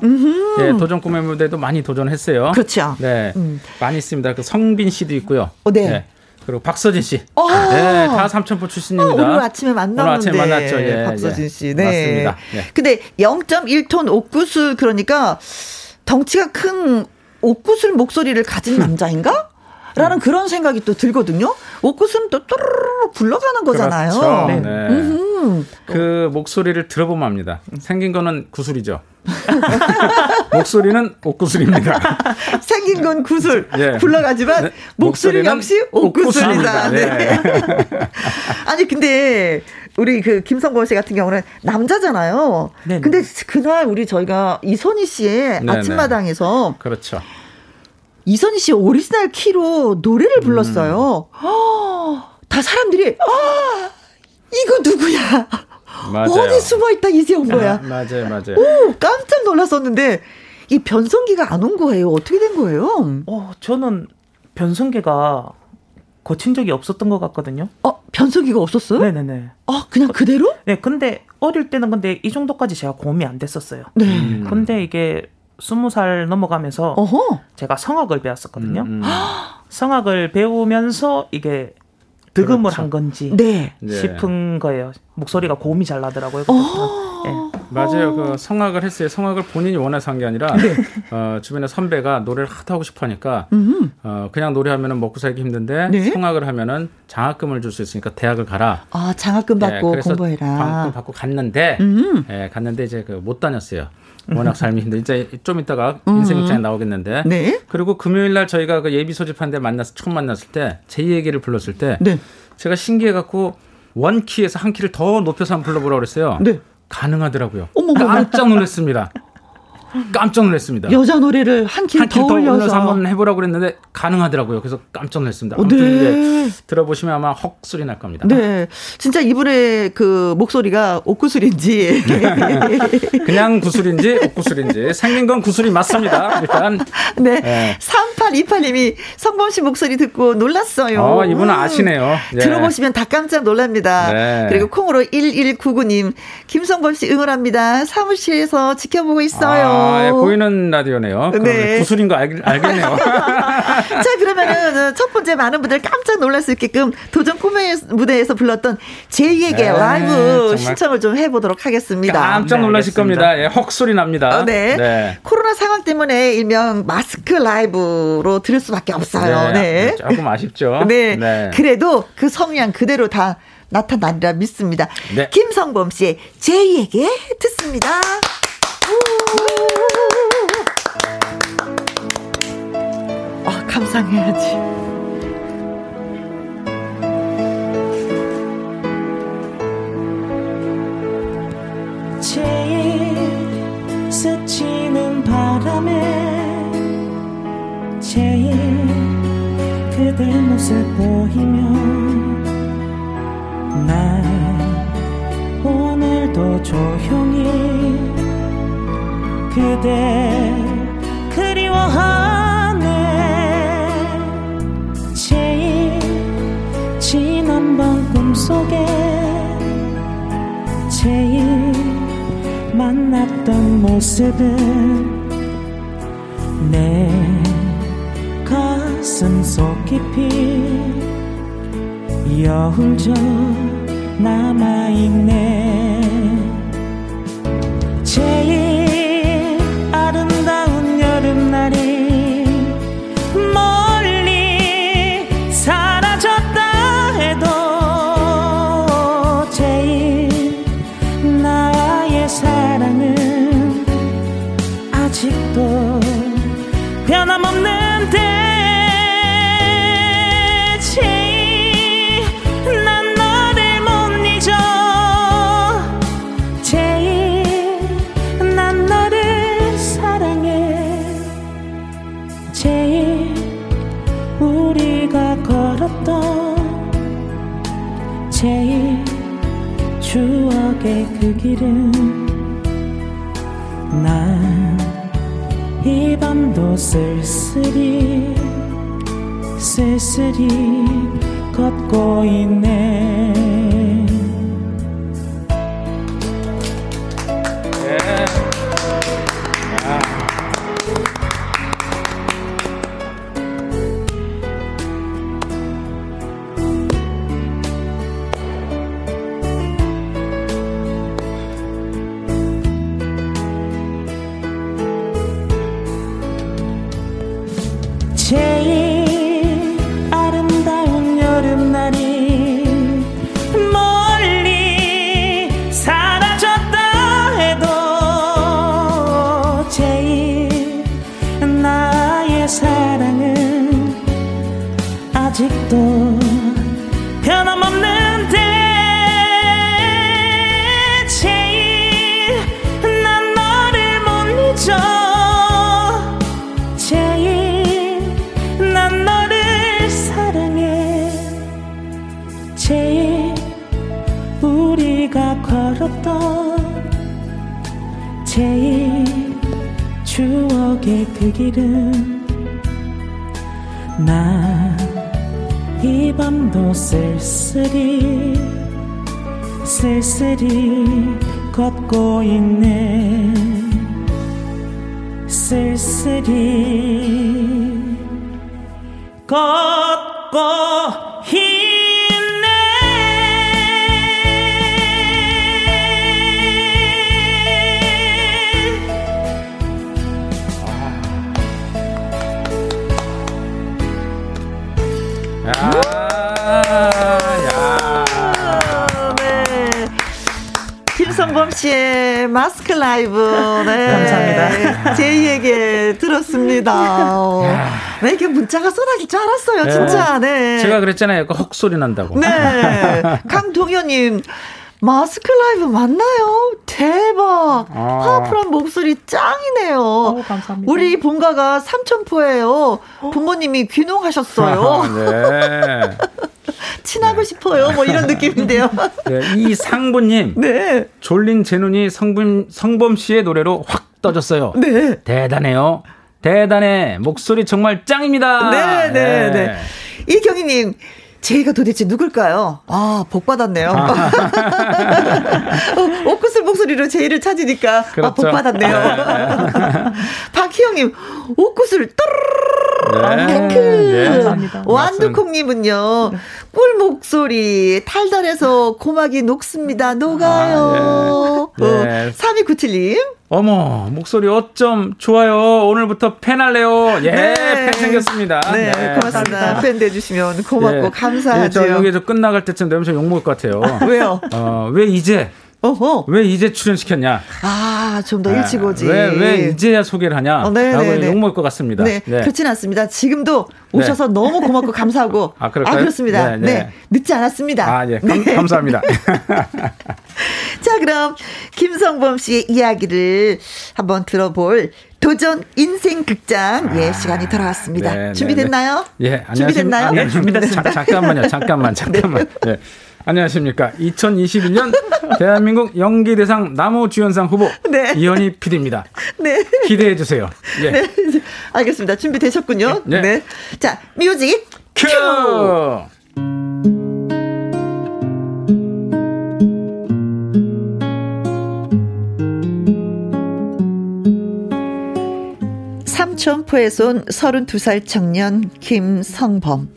예, 도전 꿈의 무대도 많이 도전했어요. 그렇죠. 네, 음. 많이 있습니다. 그 성빈 씨도 있고요. 어, 네. 네. 그리고 박서진 씨. 어. 네, 다 삼천포 출신입니다. 어, 오늘 아침에 만났는데. 오늘 아침에 만났죠. 예, 박서진 예. 씨. 네. 맞습니다. 예. 근데 0.1톤 옥구슬 그러니까 덩치가 큰 옥구슬 목소리를 가진 남자인가? 라는 그런 생각이 또 들거든요. 옥구슬은 또 또르르 굴러가는 거잖아요. 그렇죠. 네. 네. 그 목소리를 들어보면 압니다. 생긴 거는 구슬이죠. 목소리는 옥구슬입니다. 생긴 건 구슬. 예. 굴러가지만 네. 목소리 역시 옥구슬이다. 네. 네. 아니 근데 우리 그 김성권 씨 같은 경우는 남자잖아요. 네네. 근데 그날 우리 저희가 이선희 씨의 네네. 아침마당에서 그렇죠. 이선희 씨 오리지널 키로 노래를 불렀어요. 음. 허, 다 사람들이 아 이거 누구야? 맞아요. 어디 숨어 있다 이제 온 거야. 아, 맞아요, 맞아요. 오 깜짝 놀랐었는데 이 변성기가 안 온 거예요. 어떻게 된 거예요? 어 저는 변성기가 거친 적이 없었던 것 같거든요. 어, 변성기가 없었어요? 네네네. 아, 그냥 그대로? 네, 근데 어릴 때는 근데 이 정도까지 제가 고음이 안 됐었어요. 네. 음. 근데 이게 스무 살 넘어가면서 어허. 제가 성악을 배웠었거든요. 음, 음. 성악을 배우면서 이게 득음을 그렇죠. 한 건지 네. 네. 싶은 거예요. 목소리가 고음이 잘 나더라고요. 네. 맞아요. 그 성악을 했어요. 성악을 본인이 원해서 한 게 아니라 네. 어, 주변에 선배가 노래를 하도 하고 싶어 하니까 어, 그냥 노래하면은 먹고 살기 힘든데 네. 성악을 하면은 장학금을 줄 수 있으니까 대학을 가라. 아 장학금 받고 네, 공부해라. 장학금 받고 갔는데 예, 갔는데 이제 그 못 다녔어요. 워낙 삶이 힘들. 이제 좀 이따가 인생 극장에 나오겠는데. 네. 그리고 금요일 날 저희가 그 예비 소집한데 만났 처음 만났을 때 제 얘기를 불렀을 때 네. 제가 신기해 갖고 원 키에서 한 키를 더 높여서 한번 불러보라고 그랬어요. 네. 가능하더라고요. 어머, 깜짝 놀랐습니다. 깜짝 놀랐습니다. 여자 노래를 한킬더 올려서 한번 해보라고 그랬는데 가능하더라고요. 그래서 깜짝 놀랐습니다. 어, 네. 들어보시면 아마 헉 소리 날 겁니다. 네, 진짜 이분의 그 목소리가 옥구슬인지 그냥 구슬인지 옥구슬인지 생긴 건 구슬이 맞습니다. 일단 네, 네. 3828님이 성범 씨 목소리 듣고 놀랐어요. 어, 이분은 아시네요. 네. 들어보시면 다 깜짝 놀랍니다. 네. 그리고 콩으로 1199님 김성범 씨 응원합니다. 사무실에서 지켜보고 있어요. 아, 예, 보이는 라디오네요. 네. 구슬인 거 알, 알겠네요. 자, 그러면은 첫 번째 많은 분들 깜짝 놀랄 수 있게끔 도전 코메 무대에서 불렀던 제이에게 네, 라이브 신청을 좀 해보도록 하겠습니다. 깜짝 놀라실 네, 겁니다. 예, 헉 소리 납니다. 어, 네. 네. 코로나 상황 때문에 일명 마스크 라이브로 들을 수밖에 없어요. 네. 네. 조금 아쉽죠. 네. 네. 그래도 그 성향 그대로 다 나타나리라 믿습니다. 네. 김성범 씨의 제이에게 듣습니다. 감상해야지. 제일 스치는 바람에 제일 그대 모습 보이면 난 오늘도 조용히 그대 그리워하 모습은 내 가슴 속 깊이 여울져 남아있네. 제일 쓸쓸히 걷고 있네 길은 나 이 밤도 쓸쓸히 쓸쓸히 걷고 있네. 쓸쓸히 걷고 김성범 씨의 마스크 라이브. 네. 감사합니다. 제이에게 들었습니다. 네, 이렇게 문자가 쏟아질 줄 알았어요, 네. 진짜. 네. 제가 그랬잖아요. 헉 소리 난다고. 네. 강동현님. 마스크 라이브 맞나요? 대박. 아. 파워풀한 목소리 짱이네요. 오, 감사합니다. 우리 본가가 삼천포예요. 부모님이 귀농하셨어요. 네. 친하고 네. 싶어요. 뭐 이런 느낌인데요. 네, 이 상부님. 네. 졸린 제 눈이 성범, 성범 씨의 노래로 확 떠졌어요. 네. 대단해요. 대단해. 목소리 정말 짱입니다. 네, 네, 네. 네. 이경희님, 제가 도대체 누굴까요? 아, 복 받았네요. 아. 옷구슬 목소리로 제이를 찾으니까 그렇죠. 아, 복 받았네요. 네. 박희영님, 옷구슬 떠르르 네. 네. 완두콩님은요, 꿀 목소리 탈달해서 고막이 녹습니다. 녹아요. 아, 네. 네. 3297님. 어머 목소리 어쩜 좋아요. 오늘부터 팬 할래요. 예, 네. 팬 생겼습니다. 네, 네. 고맙습니다. 팬 돼주시면 고맙고 예. 감사하죠. 예, 저 여기 저 끝나갈 때쯤 되면 저 욕먹을 것 같아요. 왜요? 어, 왜 이제? 어허. 왜 이제 출연시켰냐? 아, 좀 더 일찍 오지. 왜, 왜 이제야 소개를 하냐? 어, 네, 라고 네, 네. 욕먹을 것 같습니다. 네, 네. 그렇진 않습니다. 지금도 오셔서 네. 너무 고맙고 감사하고. 아, 그럴까요? 아, 그렇습니다. 네, 네. 네, 늦지 않았습니다. 아, 예. 감, 감사합니다. 자, 그럼 김성범 씨의 이야기를 한번 들어볼 도전 인생 극장 예 아, 시간이 돌아왔습니다. 네, 준비됐나요? 예, 준비됐나요? 네, 준비됐습니다. 잠깐만요, 잠깐만, 잠깐만. 네. 안녕하십니까. 2021년 대한민국 연기대상 남우주연상 후보 네. 이현희 PD입니다. 네. 기대해 주세요. 예. 네. 알겠습니다. 준비되셨군요. 네. 네. 자, music cue! cue! 삼천포에서 온 32살 청년 김성범.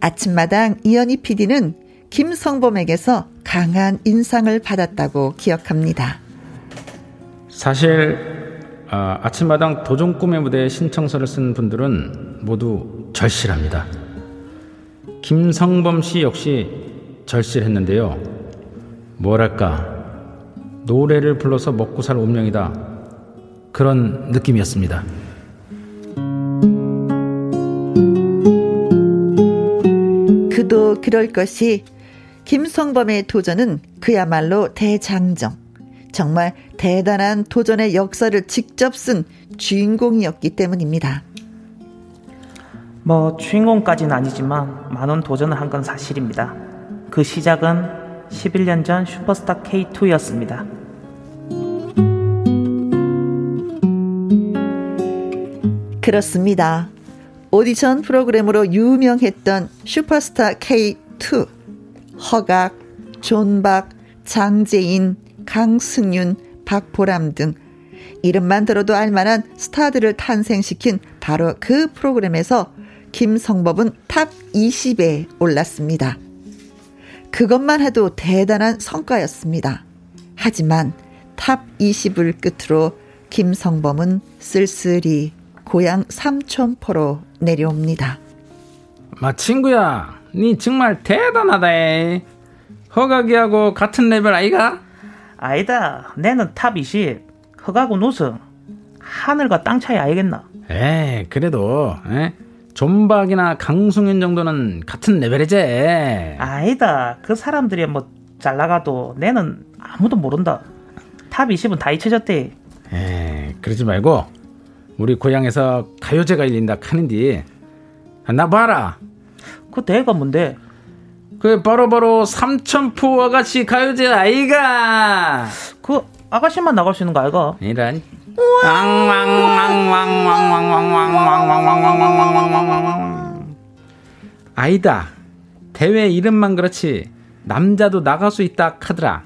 아침마당 이현희 PD는 김성범에게서 강한 인상을 받았다고 기억합니다. 사실 어, 아침마당 도전 꿈의 무대에 신청서를 쓴 분들은 모두 절실합니다. 김성범 씨 역시 절실했는데요. 뭐랄까 노래를 불러서 먹고 살 운명이다 그런 느낌이었습니다. 그도 그럴 것이 김성범의 도전은 그야말로 대장정. 정말 대단한 도전의 역사를 직접 쓴 주인공이었기 때문입니다. 뭐 주인공까지는 아니지만 많은 도전을 한 건 사실입니다. 그 시작은 11년 전 슈퍼스타 K2였습니다. 그렇습니다. 오디션 프로그램으로 유명했던 슈퍼스타 K2. 허각, 존박, 장재인, 강승윤, 박보람 등 이름만 들어도 알만한 스타들을 탄생시킨 바로 그 프로그램에서 김성범은 top 20에 올랐습니다. 그것만 해도 대단한 성과였습니다. 하지만 top 20을 끝으로 김성범은 쓸쓸히 고향 삼천포로 내려옵니다. 마 친구야 니 정말 대단하다. 허각이하고 같은 레벨 아이가? 아니다. 내는 top 20. 허각은 우승. 하늘과 땅 차이 알겠나? 에 그래도 에? 존박이나 강승윤 정도는 같은 레벨이지. 아니다. 그 사람들이 뭐 잘 나가도 내는 아무도 모른다. top 20은 다 잊혀졌대. 에 그러지 말고 우리 고향에서 가요제가 열린다 카는디 나 봐라 그 대가 뭔데? 그 바로바로 삼천포 아가씨 가요제 아이가 그 아가씨만 나갈 수 있는 거 아이가? 이런 아이다 대회 이름만 그렇지 남자도 나갈 수 있다 카더라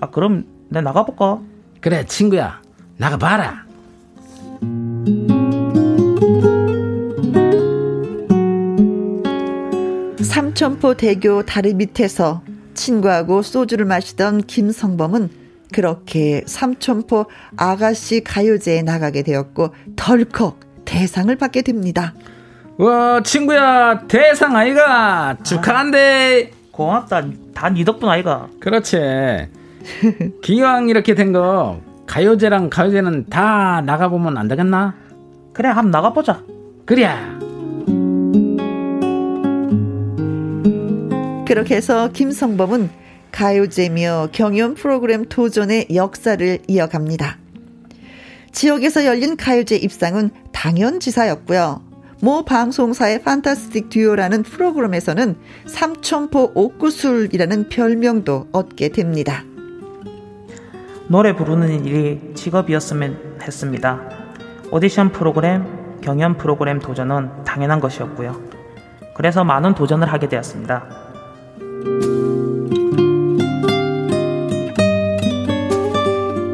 아 그럼 내 나가볼까? 그래 친구야 나가봐라 삼천포 대교 다리 밑에서 친구하고 소주를 마시던 김성범은 그렇게 삼천포 아가씨 가요제에 나가게 되었고 덜컥 대상을 받게 됩니다. 와 친구야 대상 아이가 축하한대. 고맙다. 다 네 덕분 아이가. 그렇지. 기왕 이렇게 된 거 가요제랑 가요제는 다 나가보면 안 되겠나? 그래 한번 나가보자. 그래. 그렇게 해서 김성범은 가요제며 경연 프로그램 도전의 역사를 이어갑니다. 지역에서 열린 가요제 입상은 당연지사였고요. 모 방송사의 판타스틱 듀오라는 프로그램에서는 삼천포 옥구술이라는 별명도 얻게 됩니다. 노래 부르는 일이 직업이었으면 했습니다. 오디션 프로그램, 경연 프로그램 도전은 당연한 것이었고요. 그래서 많은 도전을 하게 되었습니다.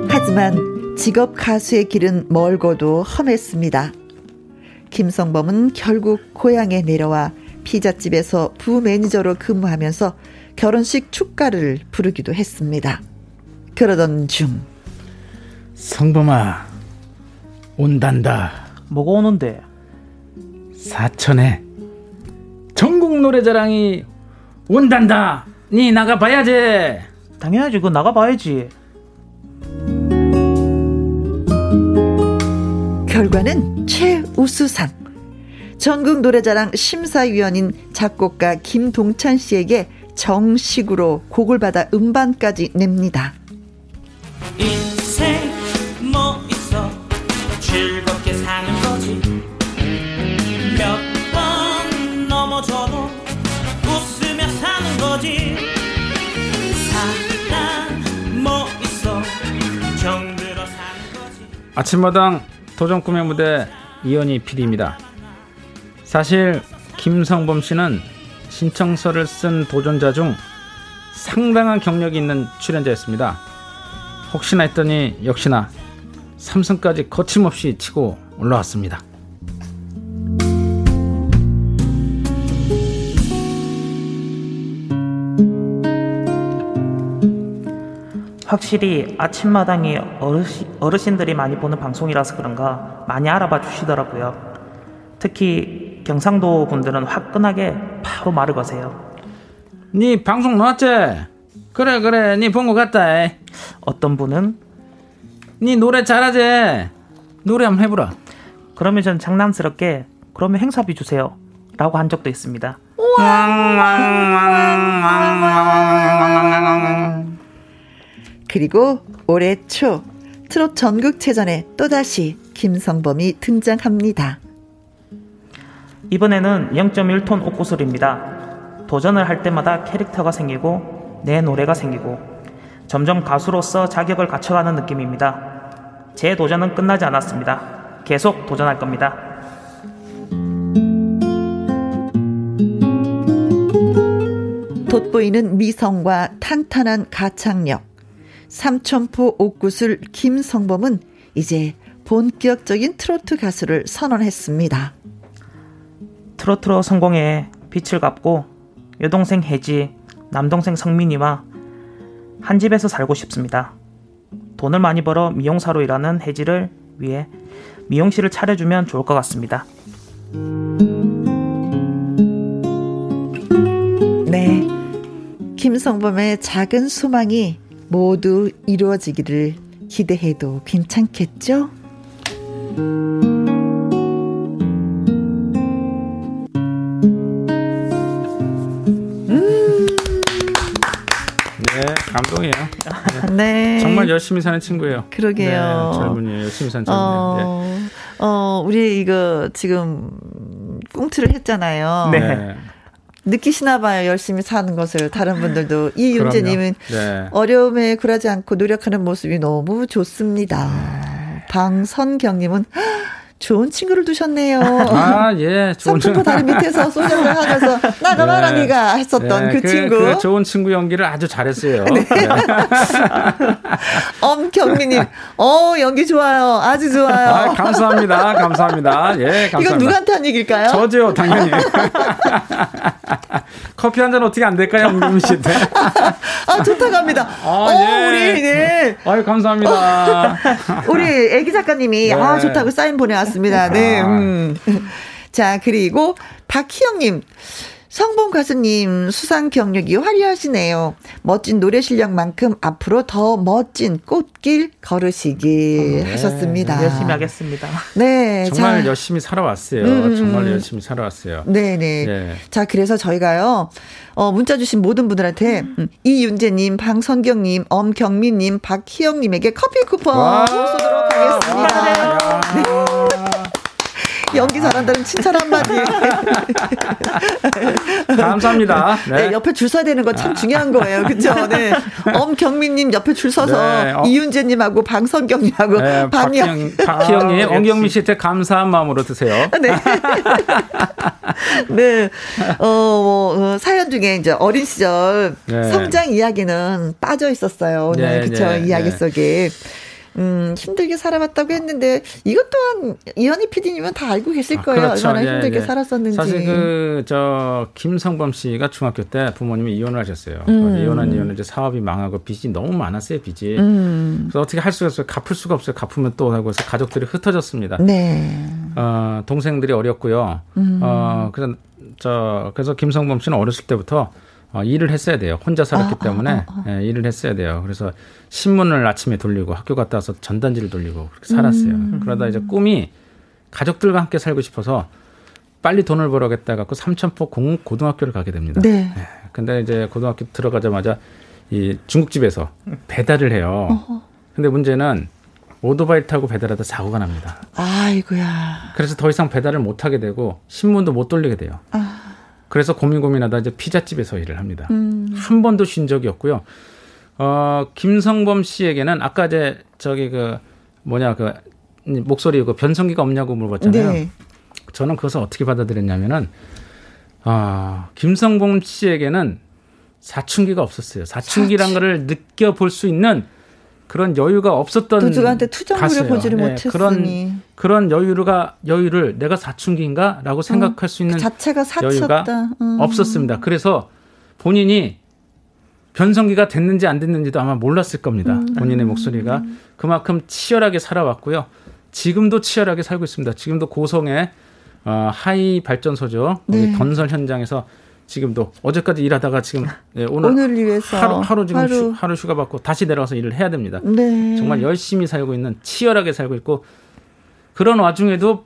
하지만 직업 가수의 길은 멀고도 험했습니다. 김성범은 결국 고향에 내려와 피자집에서 부 매니저로 근무하면서 결혼식 축가를 부르기도 했습니다. 그러던 중 성범아 온단다. 뭐가 오는데? 사천에 전국 노래자랑이 온단다. 니 나가 봐야지. 당연하지. 그 나가 봐야지. 결과는 최우수상. 전국 노래자랑 심사위원인 작곡가 김동찬 씨에게 정식으로 곡을 받아 음반까지 냅니다. 인생 뭐 있어 즐겁 아침마당 도전 꿈의 무대 이현희 PD입니다 사실 김성범 씨는 신청서를 쓴 도전자 중 상당한 경력이 있는 출연자였습니다 혹시나 했더니 역시나 삼성까지 거침없이 치고 올라왔습니다. 확실히 아침마당이 어르신, 어르신 들이 많이 보는 방송이라서 그런가 많이 알아봐 주시더라고요. 특히 경상도 분들은 화끈하게 바로 말을 거세요. 네 방송 나왔지? 그래 그래. 네 본 것 같다. 어떤 분은? 네 노래 잘하지? 노래 한번 해보라. 그러면 전 장난스럽게 그러면 행사비 주세요. 라고 한 적도 있습니다 그리고 올해 초 트롯 전국체전에 또다시 김성범이 등장합니다. 이번에는 0.1톤 옥구슬입니다. 도전을 할 때마다 캐릭터가 생기고 내 노래가 생기고 점점 가수로서 자격을 갖춰가는 느낌입니다. 제 도전은 끝나지 않았습니다. 계속 도전할 겁니다. 돋보이는 미성과 탄탄한 가창력. 삼천포 옥구슬 김성범은 이제 본격적인 트로트 가수를 선언했습니다. 트로트로 성공해 빛을 갚고 여동생 혜지, 남동생 성민이와 한 집에서 살고 싶습니다. 돈을 많이 벌어 미용사로 일하는 혜지를 위해 미용실을 차려주면 좋을 것 같습니다. 네. 김성범의 작은 소망이 모두 이루어지기를 기대해도 괜찮겠죠? 감동이에요. 네. 네. 정말 열심히 사는 친구예요. 그러게요. 네, 젊은이 열심히 사는 친구예요. 어, 네. 어, 우리 이거 지금 꽁트를 했잖아요. 네. 네. 느끼시나 봐요. 열심히 사는 것을 다른 분들도 이윤재 님은 네. 어려움에 굴하지 않고 노력하는 모습이 너무 좋습니다. 방선경 님은 좋은 친구를 두셨네요. 아, 예. 친구 다리 밑에서 소장을 하면서 나가봐라 네. 네가 했었던 네. 그, 그, 친구. 그 좋은 친구 연기를 아주 잘했어요. 네. 네. 엄경미님, 어 연기 좋아요, 아주 좋아요. 아, 감사합니다, 감사합니다. 예, 감사합니다. 이건 누구한테 한 얘기일까요? 저죠, 당연히. 커피 한 잔 어떻게 안 될까요, 엄경미 씨한테? 아, 좋다고 합니다. 아, 어, 예. 우리, 네. 아유, 감사합니다. 우리 애기 작가님이, 네. 아, 좋다고 사인 보내왔습니다. 네. 아. 음. 자, 그리고 박희영님. 성봉 가수님 수상 경력이 화려하시네요. 멋진 노래 실력만큼 앞으로 더 멋진 꽃길 걸으시길 네. 하셨습니다. 열심히 하겠습니다. 네. 정말 자. 열심히 살아왔어요. 음, 음. 정말 열심히 살아왔어요. 네네. 네. 네. 자, 그래서 저희가요, 어, 문자 주신 모든 분들한테 음. 이윤재님, 방선경님, 엄경민님, 박희영님에게 커피 쿠폰 쏘도록 하겠습니다. 네. 연기 잘한다는 칭찬 한마디. 감사합니다. 네. 네. 옆에 줄 서야 되는 건 참 중요한 거예요. 그렇죠? 네. 엄경민님 옆에 줄 서서 네. 어. 이윤재님하고 방선경님하고 네. 박희영, 박희영님, 아, 엄경민 씨한테 감사한 마음으로 드세요. 네. 네. 어, 뭐, 어, 사연 중에 이제 어린 시절 네. 성장 이야기는 빠져 있었어요. 오늘 네, 그쵸? 네, 이야기 속에. 음, 힘들게 살아왔다고 했는데 이것 또한 이현희 PD님은 다 알고 계실 아, 거예요. 아, 그렇죠. 얼마나 예, 힘들게 예, 예. 살았었는지. 사실 그 저 김성범 씨가 중학교 때 부모님이 이혼을 하셨어요. 음. 이혼한 이유는 이제 사업이 망하고 빚이 너무 많았어요. 빚이. 음. 그래서 어떻게 할 수가 없어요. 갚을 수가 없어요. 갚으면 또 하고 해서 가족들이 흩어졌습니다. 네. 어, 동생들이 어렸고요. 음. 어, 그래서 저 그래서 김성범 씨는 어렸을 때부터 어, 일을 했어야 돼요. 혼자 살았기 아, 아 때문에 아, 아, 예, 일을 했어야 돼요. 그래서 신문을 아침에 돌리고 학교 갔다 와서 전단지를 돌리고 그렇게 살았어요. 음. 그러다 이제 꿈이 가족들과 함께 살고 싶어서 빨리 돈을 벌어겠다 갖고 삼천포 공 고등학교를 가게 됩니다. 네. 예, 근데 이제 고등학교 들어가자마자 이 중국집에서 배달을 해요. 어허. 근데 문제는 오토바이 타고 배달하다 사고가 납니다. 아이고야. 그래서 더 이상 배달을 못 하게 되고 신문도 못 돌리게 돼요. 아. 그래서 고민 고민하다 이제 피자집에서 일을 합니다. 음. 한 번도 쉰 적이 없고요. 어, 김성범 씨에게는 아까 이제 저기 그 뭐냐 그 목소리 그 변성기가 없냐고 물어봤잖아요. 네. 저는 그것을 어떻게 받아들였냐면은 아, 김성범 씨에게는 사춘기가 없었어요. 사춘기란 사춘... 거를 느껴볼 수 있는 그런 여유가 없었던 누구한테 투정을 보지를 네, 못했으니 그런 그런 여유가 여유를 내가 사춘기인가라고 생각할 어, 수 있는 그 자체가 여유가 음. 없었습니다. 그래서 본인이 변성기가 됐는지 안 됐는지도 아마 몰랐을 겁니다. 음. 본인의 목소리가 그만큼 치열하게 살아왔고요. 지금도 치열하게 살고 있습니다. 지금도 고성의 어, 하이 발전소죠. 네. 건설 현장에서 지금도 어제까지 일하다가 지금 네, 오늘 오늘 위해서 하루 하루 지금 하루. 휴, 하루 휴가 받고 다시 내려와서 일을 해야 됩니다. 네. 정말 열심히 살고 있는 치열하게 살고 있고 그런 와중에도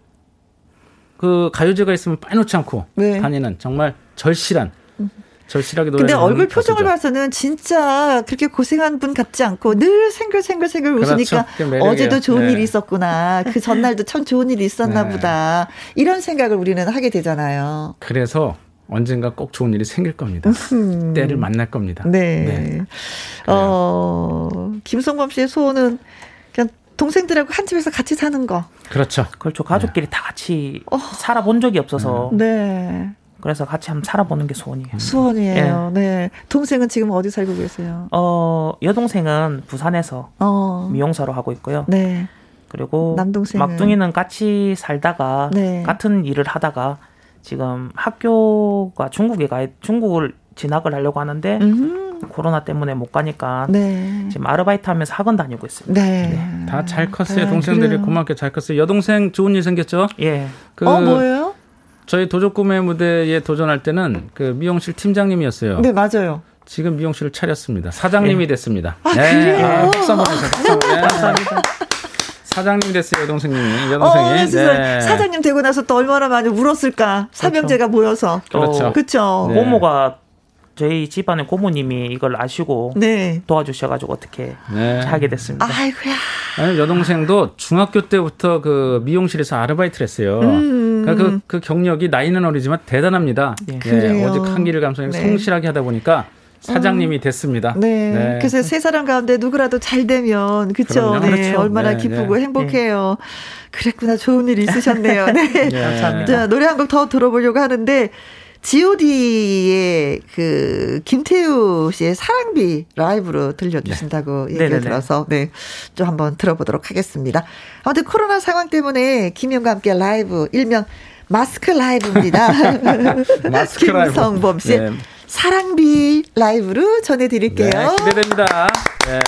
그 가요제가 있으면 빠놓지 않고 네. 다니는 정말 절실한 절실하게 노래. 근데 얼굴 표정을 가수죠. 봐서는 진짜 그렇게 고생한 분 같지 않고 늘 생글생글생글 웃으니까 그렇죠. 어제도 좋은 네. 일이 있었구나. 그 전날도 참 좋은 일이 있었나 네. 보다. 이런 생각을 우리는 하게 되잖아요. 그래서 언젠가 꼭 좋은 일이 생길 겁니다. 음. 때를 만날 겁니다. 네. 네. 어, 김성범 씨의 소원은 그냥 동생들하고 한 집에서 같이 사는 거. 그렇죠. 그렇죠. 가족끼리 네. 다 같이 어. 살아본 적이 없어서. 네. 그래서 같이 한번 살아보는 게 소원이에요. 소원이에요. 네. 네. 동생은 지금 어디 살고 계세요? 어, 여동생은 부산에서 어. 미용사로 하고 있고요. 네. 그리고 남동생은 막둥이는 같이 살다가 네. 같은 일을 하다가 지금 학교가 중국에 가 중국을 진학을 하려고 하는데 음. 코로나 때문에 못 가니까 네. 지금 아르바이트 하면서 학원 다니고 있습니다. 네. 네. 다잘 컸어요. 아, 동생들이 그래요. 고맙게 잘 컸어요. 여동생 좋은 일 생겼죠? 예. 그 어, 뭐예요? 저희 도적 구매 무대에 도전할 때는 그 미용실 팀장님이었어요. 네, 맞아요. 지금 미용실을 차렸습니다. 사장님이 네. 됐습니다. 아, 네. 그래요? 아, 박수 한번 해주세요. 박수 한번. 네, 감사합니다. 사장님 됐어요, 여동생님이. 여동생이. 어, 네. 사장님 되고 나서 또 얼마나 많이 울었을까. 삼형제가 그렇죠. 모여서. 그렇죠. 그렇죠. 네. 고모가 저희 집안의 고모님이 이걸 아시고 네. 도와주셔가지고 어떻게 네. 하게 됐습니다. 아이고야. 아니, 여동생도 중학교 때부터 그 미용실에서 아르바이트를 했어요. 음. 그러니까 그, 그 경력이 나이는 어리지만 대단합니다. 네. 네. 오직 한기를 감성이 네. 성실하게 하다 보니까 사장님이 음. 됐습니다. 네. 네. 그래서 세 사람 가운데 누구라도 잘 되면 그쵸? 네. 그렇죠. 얼마나 네, 기쁘고 네. 행복해요. 그랬구나. 좋은 일 있으셨네요. 네. 네. 감사합니다. 자, 노래 한 곡 더 들어보려고 하는데 G.O.D의 그 김태우 씨의 사랑비 라이브로 들려주신다고 네. 얘기를 들어서 네, 좀 한번 들어보도록 하겠습니다. 아무튼 코로나 상황 때문에 김영과 함께 라이브 일명 마스크 라이브입니다. 마스크 김성범 씨. 네. 사랑비 라이브로 전해드릴게요. 네, 기대됩니다. 네.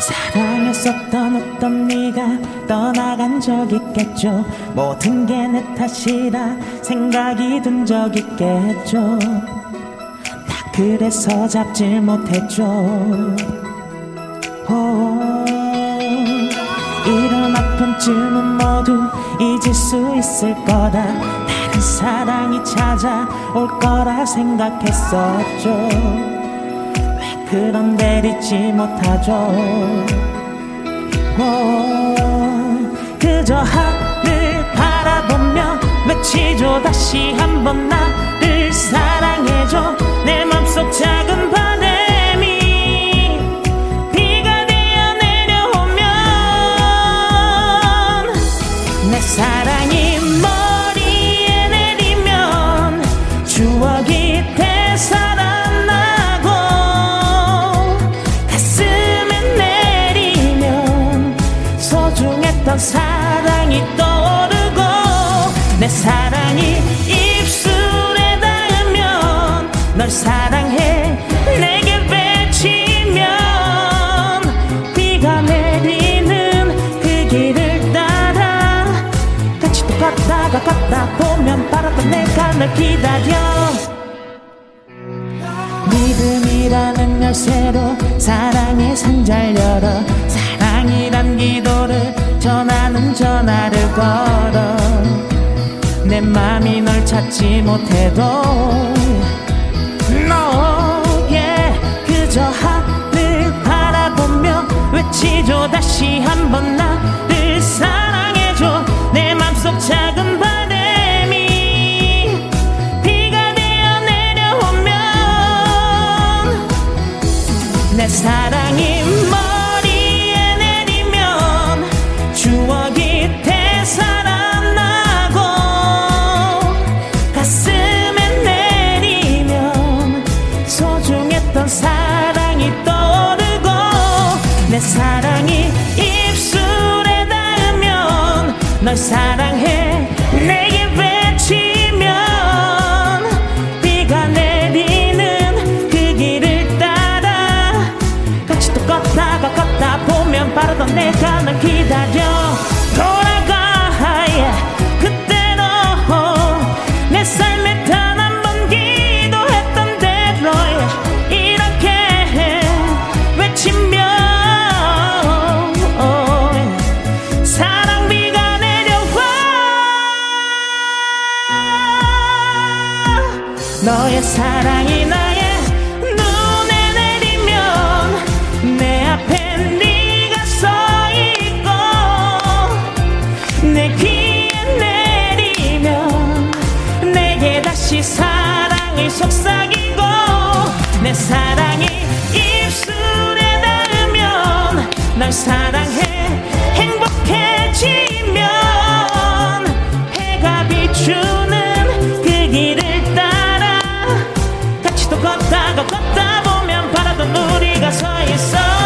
사랑했었던 어떤 네가 떠나간 적 있겠죠 모든 게 내 탓이라 생각이 든 적 있겠죠 나 그래서 잡지 못했죠 오, 이런 아픔쯤은 모두 잊을 수 있을 거다. 다른 사랑이 찾아올 거라 생각했었죠. 그런데 잊지 못하죠? 오, 그저 하늘 바라보며 외치죠 다시 한번 나를 사랑해줘. 내 맘속 작 내 사랑이 입술에 닿으면 널 사랑해. 내게 외치면 비가 내리는 그 길을 따라 같이 또 걷다가 걷다 보면 바라던 내가 널 기다려. 믿음이라는 열쇠로 사랑의 상자를 열어. 사랑이란 기도를 전하는 전화를 걸어 내 맘이 널 찾지 못해도 널 사랑해. 행복해지면 해가 비추는 그 길을 따라 같이 또 걷다가 걷다 보면 바라던 우리가 서 있어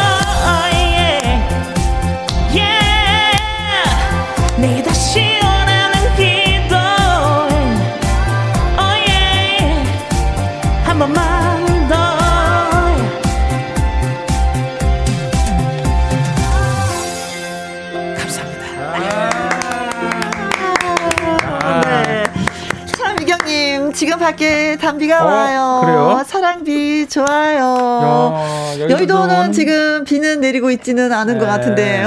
밖에 단비가 어, 와요. 그래요? 사랑비 좋아요. 야, 여의도는- 여의도는 지금 비는 내리고 있지는 않은 네. 것 같은데.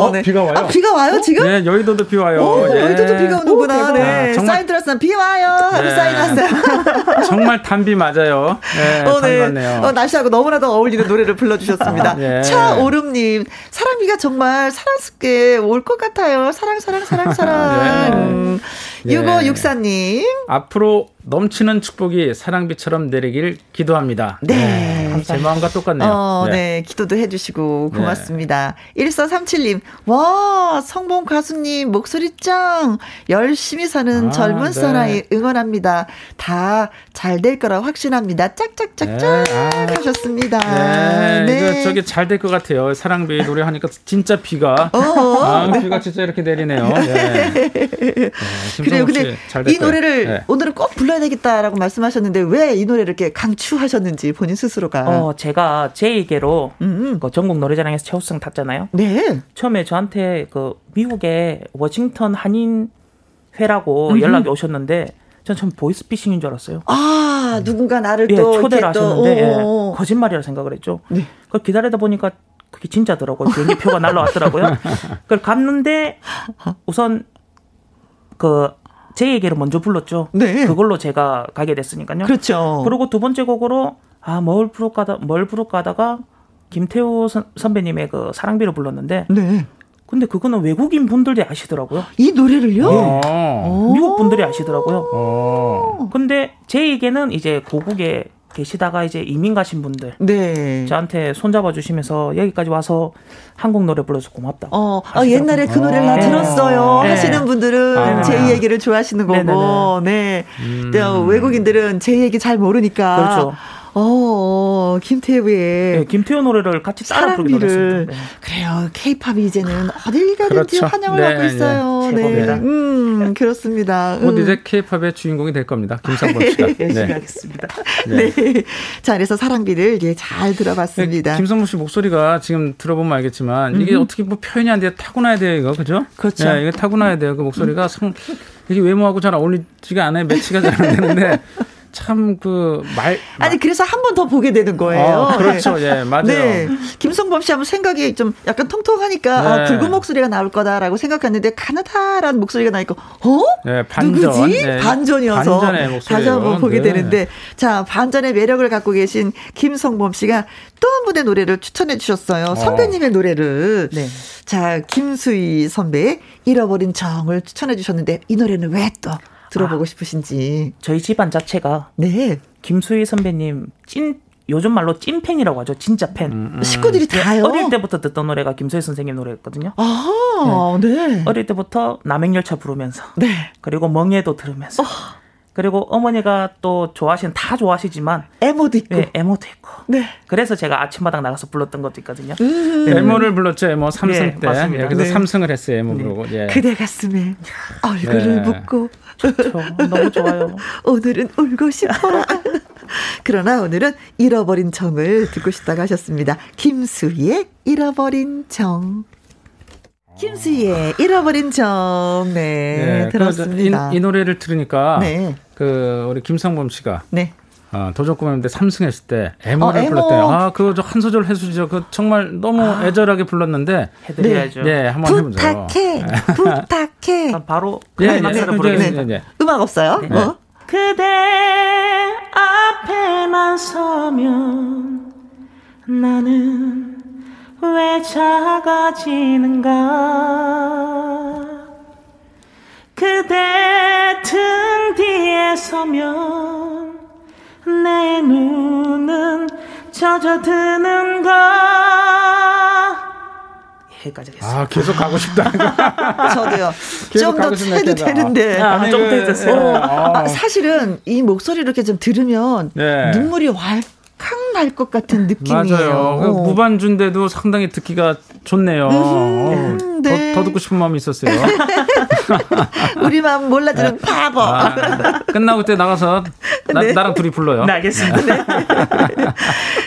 어, 어, 비가 와요? 아, 비가 와요, 지금? 네, 여의도도 비 와요. 오, 예. 여의도도 비가 오는구나. 오, 네. 아, 정말- 사인 들었으면 비 와요. 네. 사인 왔어요. 정말 단비 맞아요. 네, 어, 네. 맞네요. 어, 날씨하고 너무나도 어울리는 노래를 불러주셨습니다. 예. 차오름님, 사랑비가 정말 사랑스럽게 올 것 같아요. 사랑, 사랑, 사랑, 사랑. 예. 6564님. 앞으로 넘치는 축복이 사랑비처럼 내리길 기도합니다. 네. 제 마음과 똑같네요. 어, 네. 네. 기도도 해주시고 고맙습니다. 1437님, 와, 성봉 가수님 목소리 짱! 열심히 사는 아, 젊은 네. 사나이 응원합니다. 다 잘 될 거라 확신합니다. 짝짝짝짝 네, 아. 하셨습니다. 네, 이거 저기 잘 될 것 같아요. 사랑비 노래 하니까 진짜 비가 어. 아, 비가 진짜 이렇게 내리네요. 네. 네, 그래요. 근데 씨, 잘될 이. 노래를 네. 오늘은 꼭 불러야 되겠다라고 말씀하셨는데 왜 이 노래를 이렇게 강추하셨는지 본인 스스로가 좋다. 어, 제가 제2계로 음. 그 전국 노래자랑에서 최우승 탔잖아요. 네. 처음에 저한테 그 미국의 워싱턴 한인 회라고 음 연락이 오셨는데 전 처음 보이스피싱인 줄 알았어요. 아 누군가 나를 예, 또 초대를 하셨는데 예, 거짓말이라 생각을 했죠. 네. 그걸 기다리다 보니까 그게 진짜더라고요. 비행기 표가 날라왔더라고요. 그걸 갔는데 우선 그 제 얘기를 먼저 불렀죠. 네. 그걸로 제가 가게 됐으니까요. 그렇죠. 그리고 두 번째 곡으로 아뭘 부를까 하다 뭘 부를까 하다가 김태우 선, 선배님의 그 사랑비를 불렀는데 네. 근데 그거는 외국인 분들이 아시더라고요. 이 노래를요? 네. 미국 분들이 아시더라고요. 오. 근데 제에게는 이제 고국에 계시다가 이제 이민 가신 분들 네. 저한테 손잡아 주시면서 여기까지 와서 한국 노래 불러서 고맙다. 어, 어 옛날에 그 노래를 나 네. 들었어요. 네. 하시는 분들은 아. 제 얘기를 좋아하시는 거고, 네네네. 네. 음. 또 외국인들은 제 얘기 잘 모르니까. 그렇죠. 어, 어 김태우의 네, 김태우 노래를 같이 따라 부르기를 네. 그래요. 케이팝이 이제는 어딜 가든지 그렇죠. 환영을 네, 하고 네. 있어요. 네, 네. 음, 그렇습니다. 곧 음. 이제 케이팝의 주인공이 될 겁니다. 김상범 씨가. 열심히 네. 하겠습니다. 네. 자, 그래서 사랑비를 예, 잘 들어봤습니다. 김상범 씨 목소리가 지금 들어보면 알겠지만 이게 음. 어떻게 뭐 표현이 안 돼요. 타고나야 돼요, 이거. 그죠? 그렇죠. 네, 이게 타고나야 돼요. 그 목소리가 성, 이게 외모하고 잘 어울리지가 않아요. 매치가 잘 안 되는데 참 그 말. 아니 그래서 한 번 더 보게 되는 거예요. 어, 그렇죠, 네. 예, 맞아요. 네. 김성범 씨 하면 생각이 좀 약간 통통하니까 아, 네. 아, 붉은 목소리가 나올 거다라고 생각했는데 가나다란 목소리가 나니까 어? 네, 반전. 누구지? 네. 반전이어서 다시 한번 보게 네. 되는데 자 반전의 매력을 갖고 계신 김성범 씨가 또 한 분의 노래를 추천해 주셨어요. 어. 선배님의 노래를. 네. 자 김수희 선배의 잃어버린 정을 추천해 주셨는데 이 노래는 왜 또 들어보고 아, 싶으신지. 저희 집안 자체가 네. 김수희 선배님 찐 요즘 말로 찐팬이라고 하죠. 진짜 팬. 음, 음. 식구들이 다요. 어릴 때부터 듣던 노래가 김수희 선생님 노래였거든요. 아, 네. 네. 어릴 때부터 남행열차 부르면서. 네. 그리고 멍에도 들으면서. 어. 그리고 어머니가 또 좋아하시는 다 좋아하시지만 에모도 있고 네, 에모도 있고 네. 그래서 제가 아침마당 나가서 불렀던 것도 있거든요. 음. 네. 에모를 불렀죠. 에모 삼승 네, 때 맞습니다. 여기서 네. 삼승을 했어요. 에모 네. 부르고 예. 그대 가슴에 얼굴을 묻고 좋죠. 너무 좋아요. 오늘은 울고 싶어. 그러나 오늘은 잃어버린 정을 듣고 싶다고 하셨습니다. 김수희의 잃어버린 정. 김수희의 잃어버린 정. 네, 네 들었습니다. 이, 이, 노래를 들으니까 네. 그 우리 김상범 씨가 네. 어, 도전 꿈했는데 삼승했을 때 애모를 어, 불렀대. 아, 그거 한 소절 해주죠. 그 정말 너무 아. 애절하게 불렀는데. 해드려야죠. 네, 한번 부탁해, 해보죠. 부탁해. 아, 바로 클라이막스를 예, 예, 부르겠습니다. 네, 네. 음악 없어요? 네. 어? 그대 앞에만 서면 나는 왜 작아지는가 그대 등 뒤에 서면 내 눈은 젖어드는가 여기까지 아 계속 가고 싶다. 저도요. 좀 더 해도 되는데. 아, 아, 좀더 해주세요. 어, 아, 사실은 이 목소리 이렇게 좀 들으면 네. 눈물이 왈 날 것 같은 느낌이에요. 맞아요. 그 어. 무반주인데도 상당히 듣기가 좋네요. 음, 어, 네. 더, 더, 듣고 싶은 마음이 있었어요. 우리 마음 몰라주는 네. 바보. 아, 끝나고 때 나가서 나, 네. 랑 둘이 불러요. 네, 알겠습니다. 네.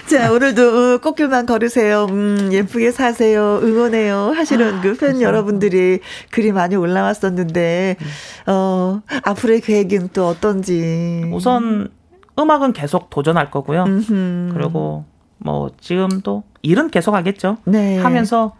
자, 오늘도 꽃길만 걸으세요. 음, 예쁘게 사세요. 응원해요. 하시는 아, 그팬 여러분들이 글이 많이 올라왔었는데, 어, 앞으로의 계획은 또 어떤지. 우선 음악은 계속 도전할 거고요. 음흠. 그리고 뭐 지금도 일은 계속 하겠죠. 네. 하면서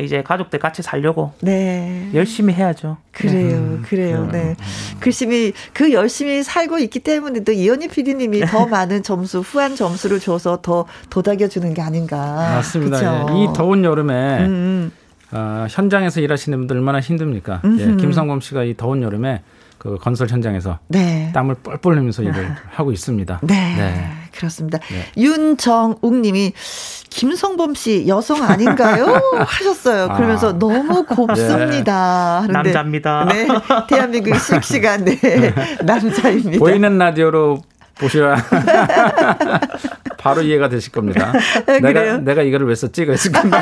이제 가족들 같이 살려고 네. 열심히 해야죠. 그래요, 음, 그래요. 네. 글심이 그 열심히 살고 있기 때문에 또 이현희 PD님이 더 많은 점수, 후한 점수를 줘서 더 도닥여 주는 게 아닌가. 맞습니다. 예. 이 더운 여름에 음. 음. 어, 현장에서 일하시는 분들 얼마나 힘듭니까? 예, 김성범 씨가 이 더운 여름에 그 건설 현장에서 네. 땀을 뻘뻘 흘리면서 일을 하고 있습니다. 네, 네. 그렇습니다. 네. 윤정욱 님이 김성범 씨 여성 아닌가요? 하셨어요. 아. 그러면서 아. 너무 곱습니다. 네. 남자입니다. 네, 대한민국 실시간 네 남자입니다. 보이는 라디오로 보셔야 바로 이해가 되실 겁니다. 아, 내가 내가 이거를 왜 썼지? 그랬을 겁니다.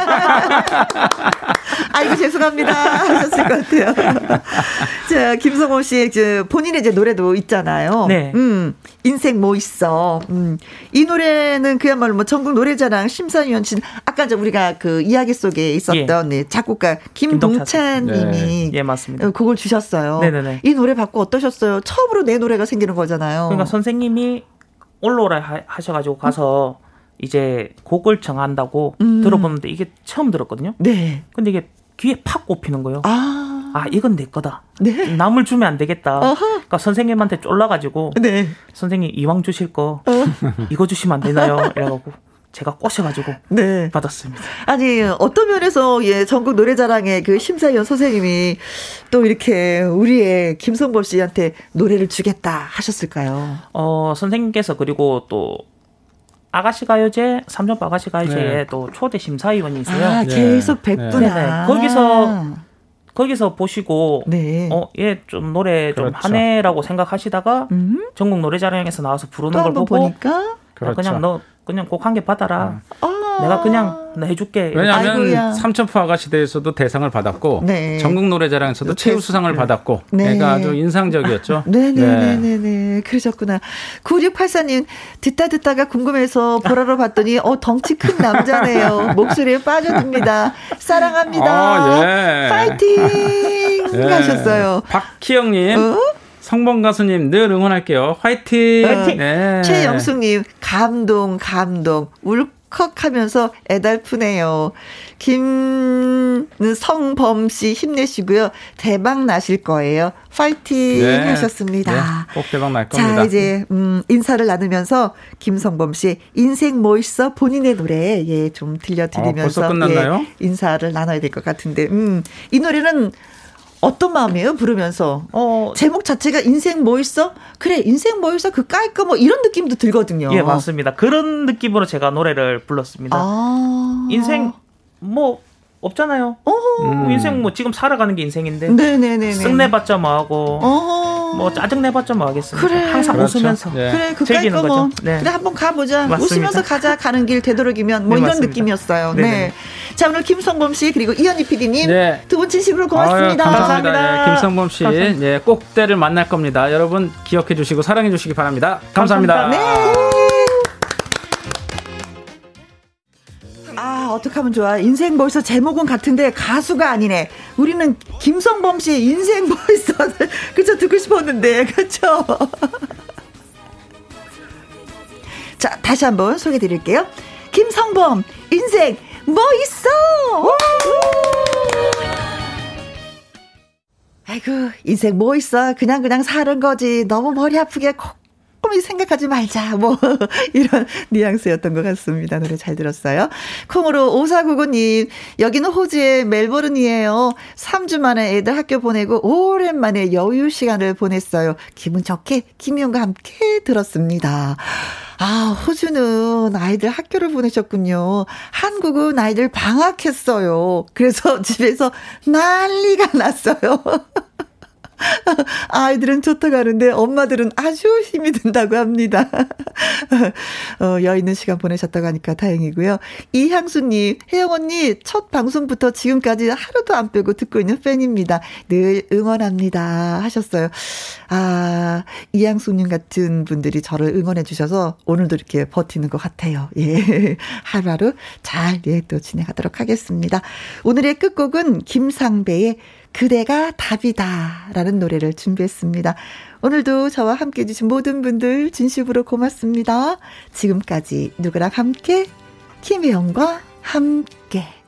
아이고, 죄송합니다. 하셨을 것 같아요. 자, 김성호 씨, 저, 본인의 이제 노래도 있잖아요. 네. 음, 인생 뭐 있어. 음, 이 노래는 그야말로 뭐 전국 노래자랑 심사위원진, 아까 저 우리가 그 이야기 속에 있었던 예. 네, 작곡가 김동찬 님이. 네. 예, 맞습니다. 곡을 주셨어요. 네네네. 이 노래 받고 어떠셨어요? 처음으로 내 노래가 생기는 거잖아요. 그러니까 선생님이 올라오라 하셔가지고 가서 음. 이제 곡을 정한다고 음. 들어보는데 이게 처음 들었거든요. 네. 근데 이게 귀에 팍 꼽히는 거예요. 아, 아 이건 내 거다. 네. 남을 주면 안 되겠다. 어허. 그러니까 선생님한테 쫄라가지고 네. 선생님 이왕 주실 거 어. 이거 주시면 안 되나요? 이래가지고 제가 꼬셔가지고 네. 받았습니다. 아니 어떤 면에서 예 전국 노래자랑의 그 심사위원 선생님이 또 이렇게 우리의 김성범 씨한테 노래를 주겠다 하셨을까요? 어 선생님께서 그리고 또 아가씨 가요제 삼점프 아가씨 가요제에 네. 또 초대 심사위원이세요. 아, 계속 네. 뵙구나. 네. 거기서 거기서 보시고 네. 어얘 좀 노래 좀 그렇죠. 하네라고 생각하시다가 음? 전국 노래자랑에서 나와서 부르는 걸 보고 보니까 그렇죠. 그냥 너 그냥 곡 한 개 받아라. 아. 내가 그냥 나 해줄게. 왜냐하면 삼천포 아가씨대에서도 대상을 받았고 네. 전국 노래자랑에서도 최우 수상을 네. 받았고 네. 애가 아주 인상적이었죠. 네네네네. 네. 네. 그러셨구나. 9684님 듣다 듣다가 궁금해서 보라로 봤더니 어 덩치 큰 남자네요. 목소리에 빠져듭니다. 사랑합니다. 아, 예. 파이팅 예. 하셨어요. 박희영님. 어? 성범 가수님 늘 응원할게요. 화이팅. 화이팅. 네. 최영숙님 감동 감동 울컥 하면서 애달프네요. 김성범 씨 힘내시고요. 대박 나실 거예요. 파이팅 네. 하셨습니다. 네. 꼭 대박 날 겁니다. 자, 이제 음 인사를 나누면서 김성범 씨 인생 뭐 있어 본인의 노래 예, 좀 들려 드리면서 어, 예, 인사를 나눠야 될 것 같은데. 음. 이 노래는 어떤 마음이에요? 부르면서. 어, 제목 자체가 인생 뭐 있어? 그래, 인생 뭐 있어? 그 깔까? 뭐 이런 느낌도 들거든요. 예, 맞습니다. 그런 느낌으로 제가 노래를 불렀습니다. 아. 인생 뭐 없잖아요. 음. 인생 뭐 지금 살아가는 게 인생인데. 네네네. 쓱내봤자 뭐하고. 어허. 뭐 짜증 내봤자 뭐 하겠습니까. 그래. 항상 그렇죠. 웃으면서. 네. 그래, 그 즐기는 거죠. 뭐. 네. 그래, 한번 가보자. 맞습니다. 웃으면서 가자. 가는 길 되도록이면 뭐 네, 이런 맞습니다. 느낌이었어요. 네네. 네. 자, 오늘 김성범 씨 그리고 이현희 PD님 네. 두분 진심으로 고맙습니다. 아유, 감사합니다. 감사합니다. 네, 김성범 씨, 네, 꼭 때를 만날 겁니다. 여러분 기억해 주시고 사랑해 주시기 바랍니다. 감사합니다. 감사합니다. 네. 아, 어떡하면 좋아. 인생 벌써 제목은 같은데 가수가 아니네. 우리는 김성범 씨 인생 벌써 그쵸 듣고 싶었는데 그쵸? 자, 다시 한번 소개해 드릴게요. 김성범 인생 뭐 있어? 아이고, 인생 뭐 있어? 그냥 그냥 사는 거지. 너무 머리 아프게 꼼꼼히 생각하지 말자. 뭐, 이런 뉘앙스였던 것 같습니다. 노래 잘 들었어요. 콩으로 5499님, 여기는 호주의 멜버른이에요. 3주 만에 애들 학교 보내고 오랜만에 여유 시간을 보냈어요. 기분 좋게 김희영과 함께 들었습니다. 아, 호주는 아이들 학교를 보내셨군요. 한국은 아이들 방학했어요. 그래서 집에서 난리가 났어요. 아이들은 좋다고 하는데 엄마들은 아주 힘이 든다고 합니다. 어, 여 있는 시간 보내셨다고 하니까 다행이고요. 이향수님, 혜영 언니 첫 방송부터 지금까지 하루도 안 빼고 듣고 있는 팬입니다. 늘 응원합니다. 하셨어요. 아, 이향수님 같은 분들이 저를 응원해 주셔서 오늘도 이렇게 버티는 것 같아요. 예. 하루하루 잘, 예, 또 진행하도록 하겠습니다. 오늘의 끝곡은 김상배의 그대가 답이다. 라는 노래를 준비했습니다. 오늘도 저와 함께 해주신 모든 분들 진심으로 고맙습니다. 지금까지 누구랑 함께? 김혜영과 함께.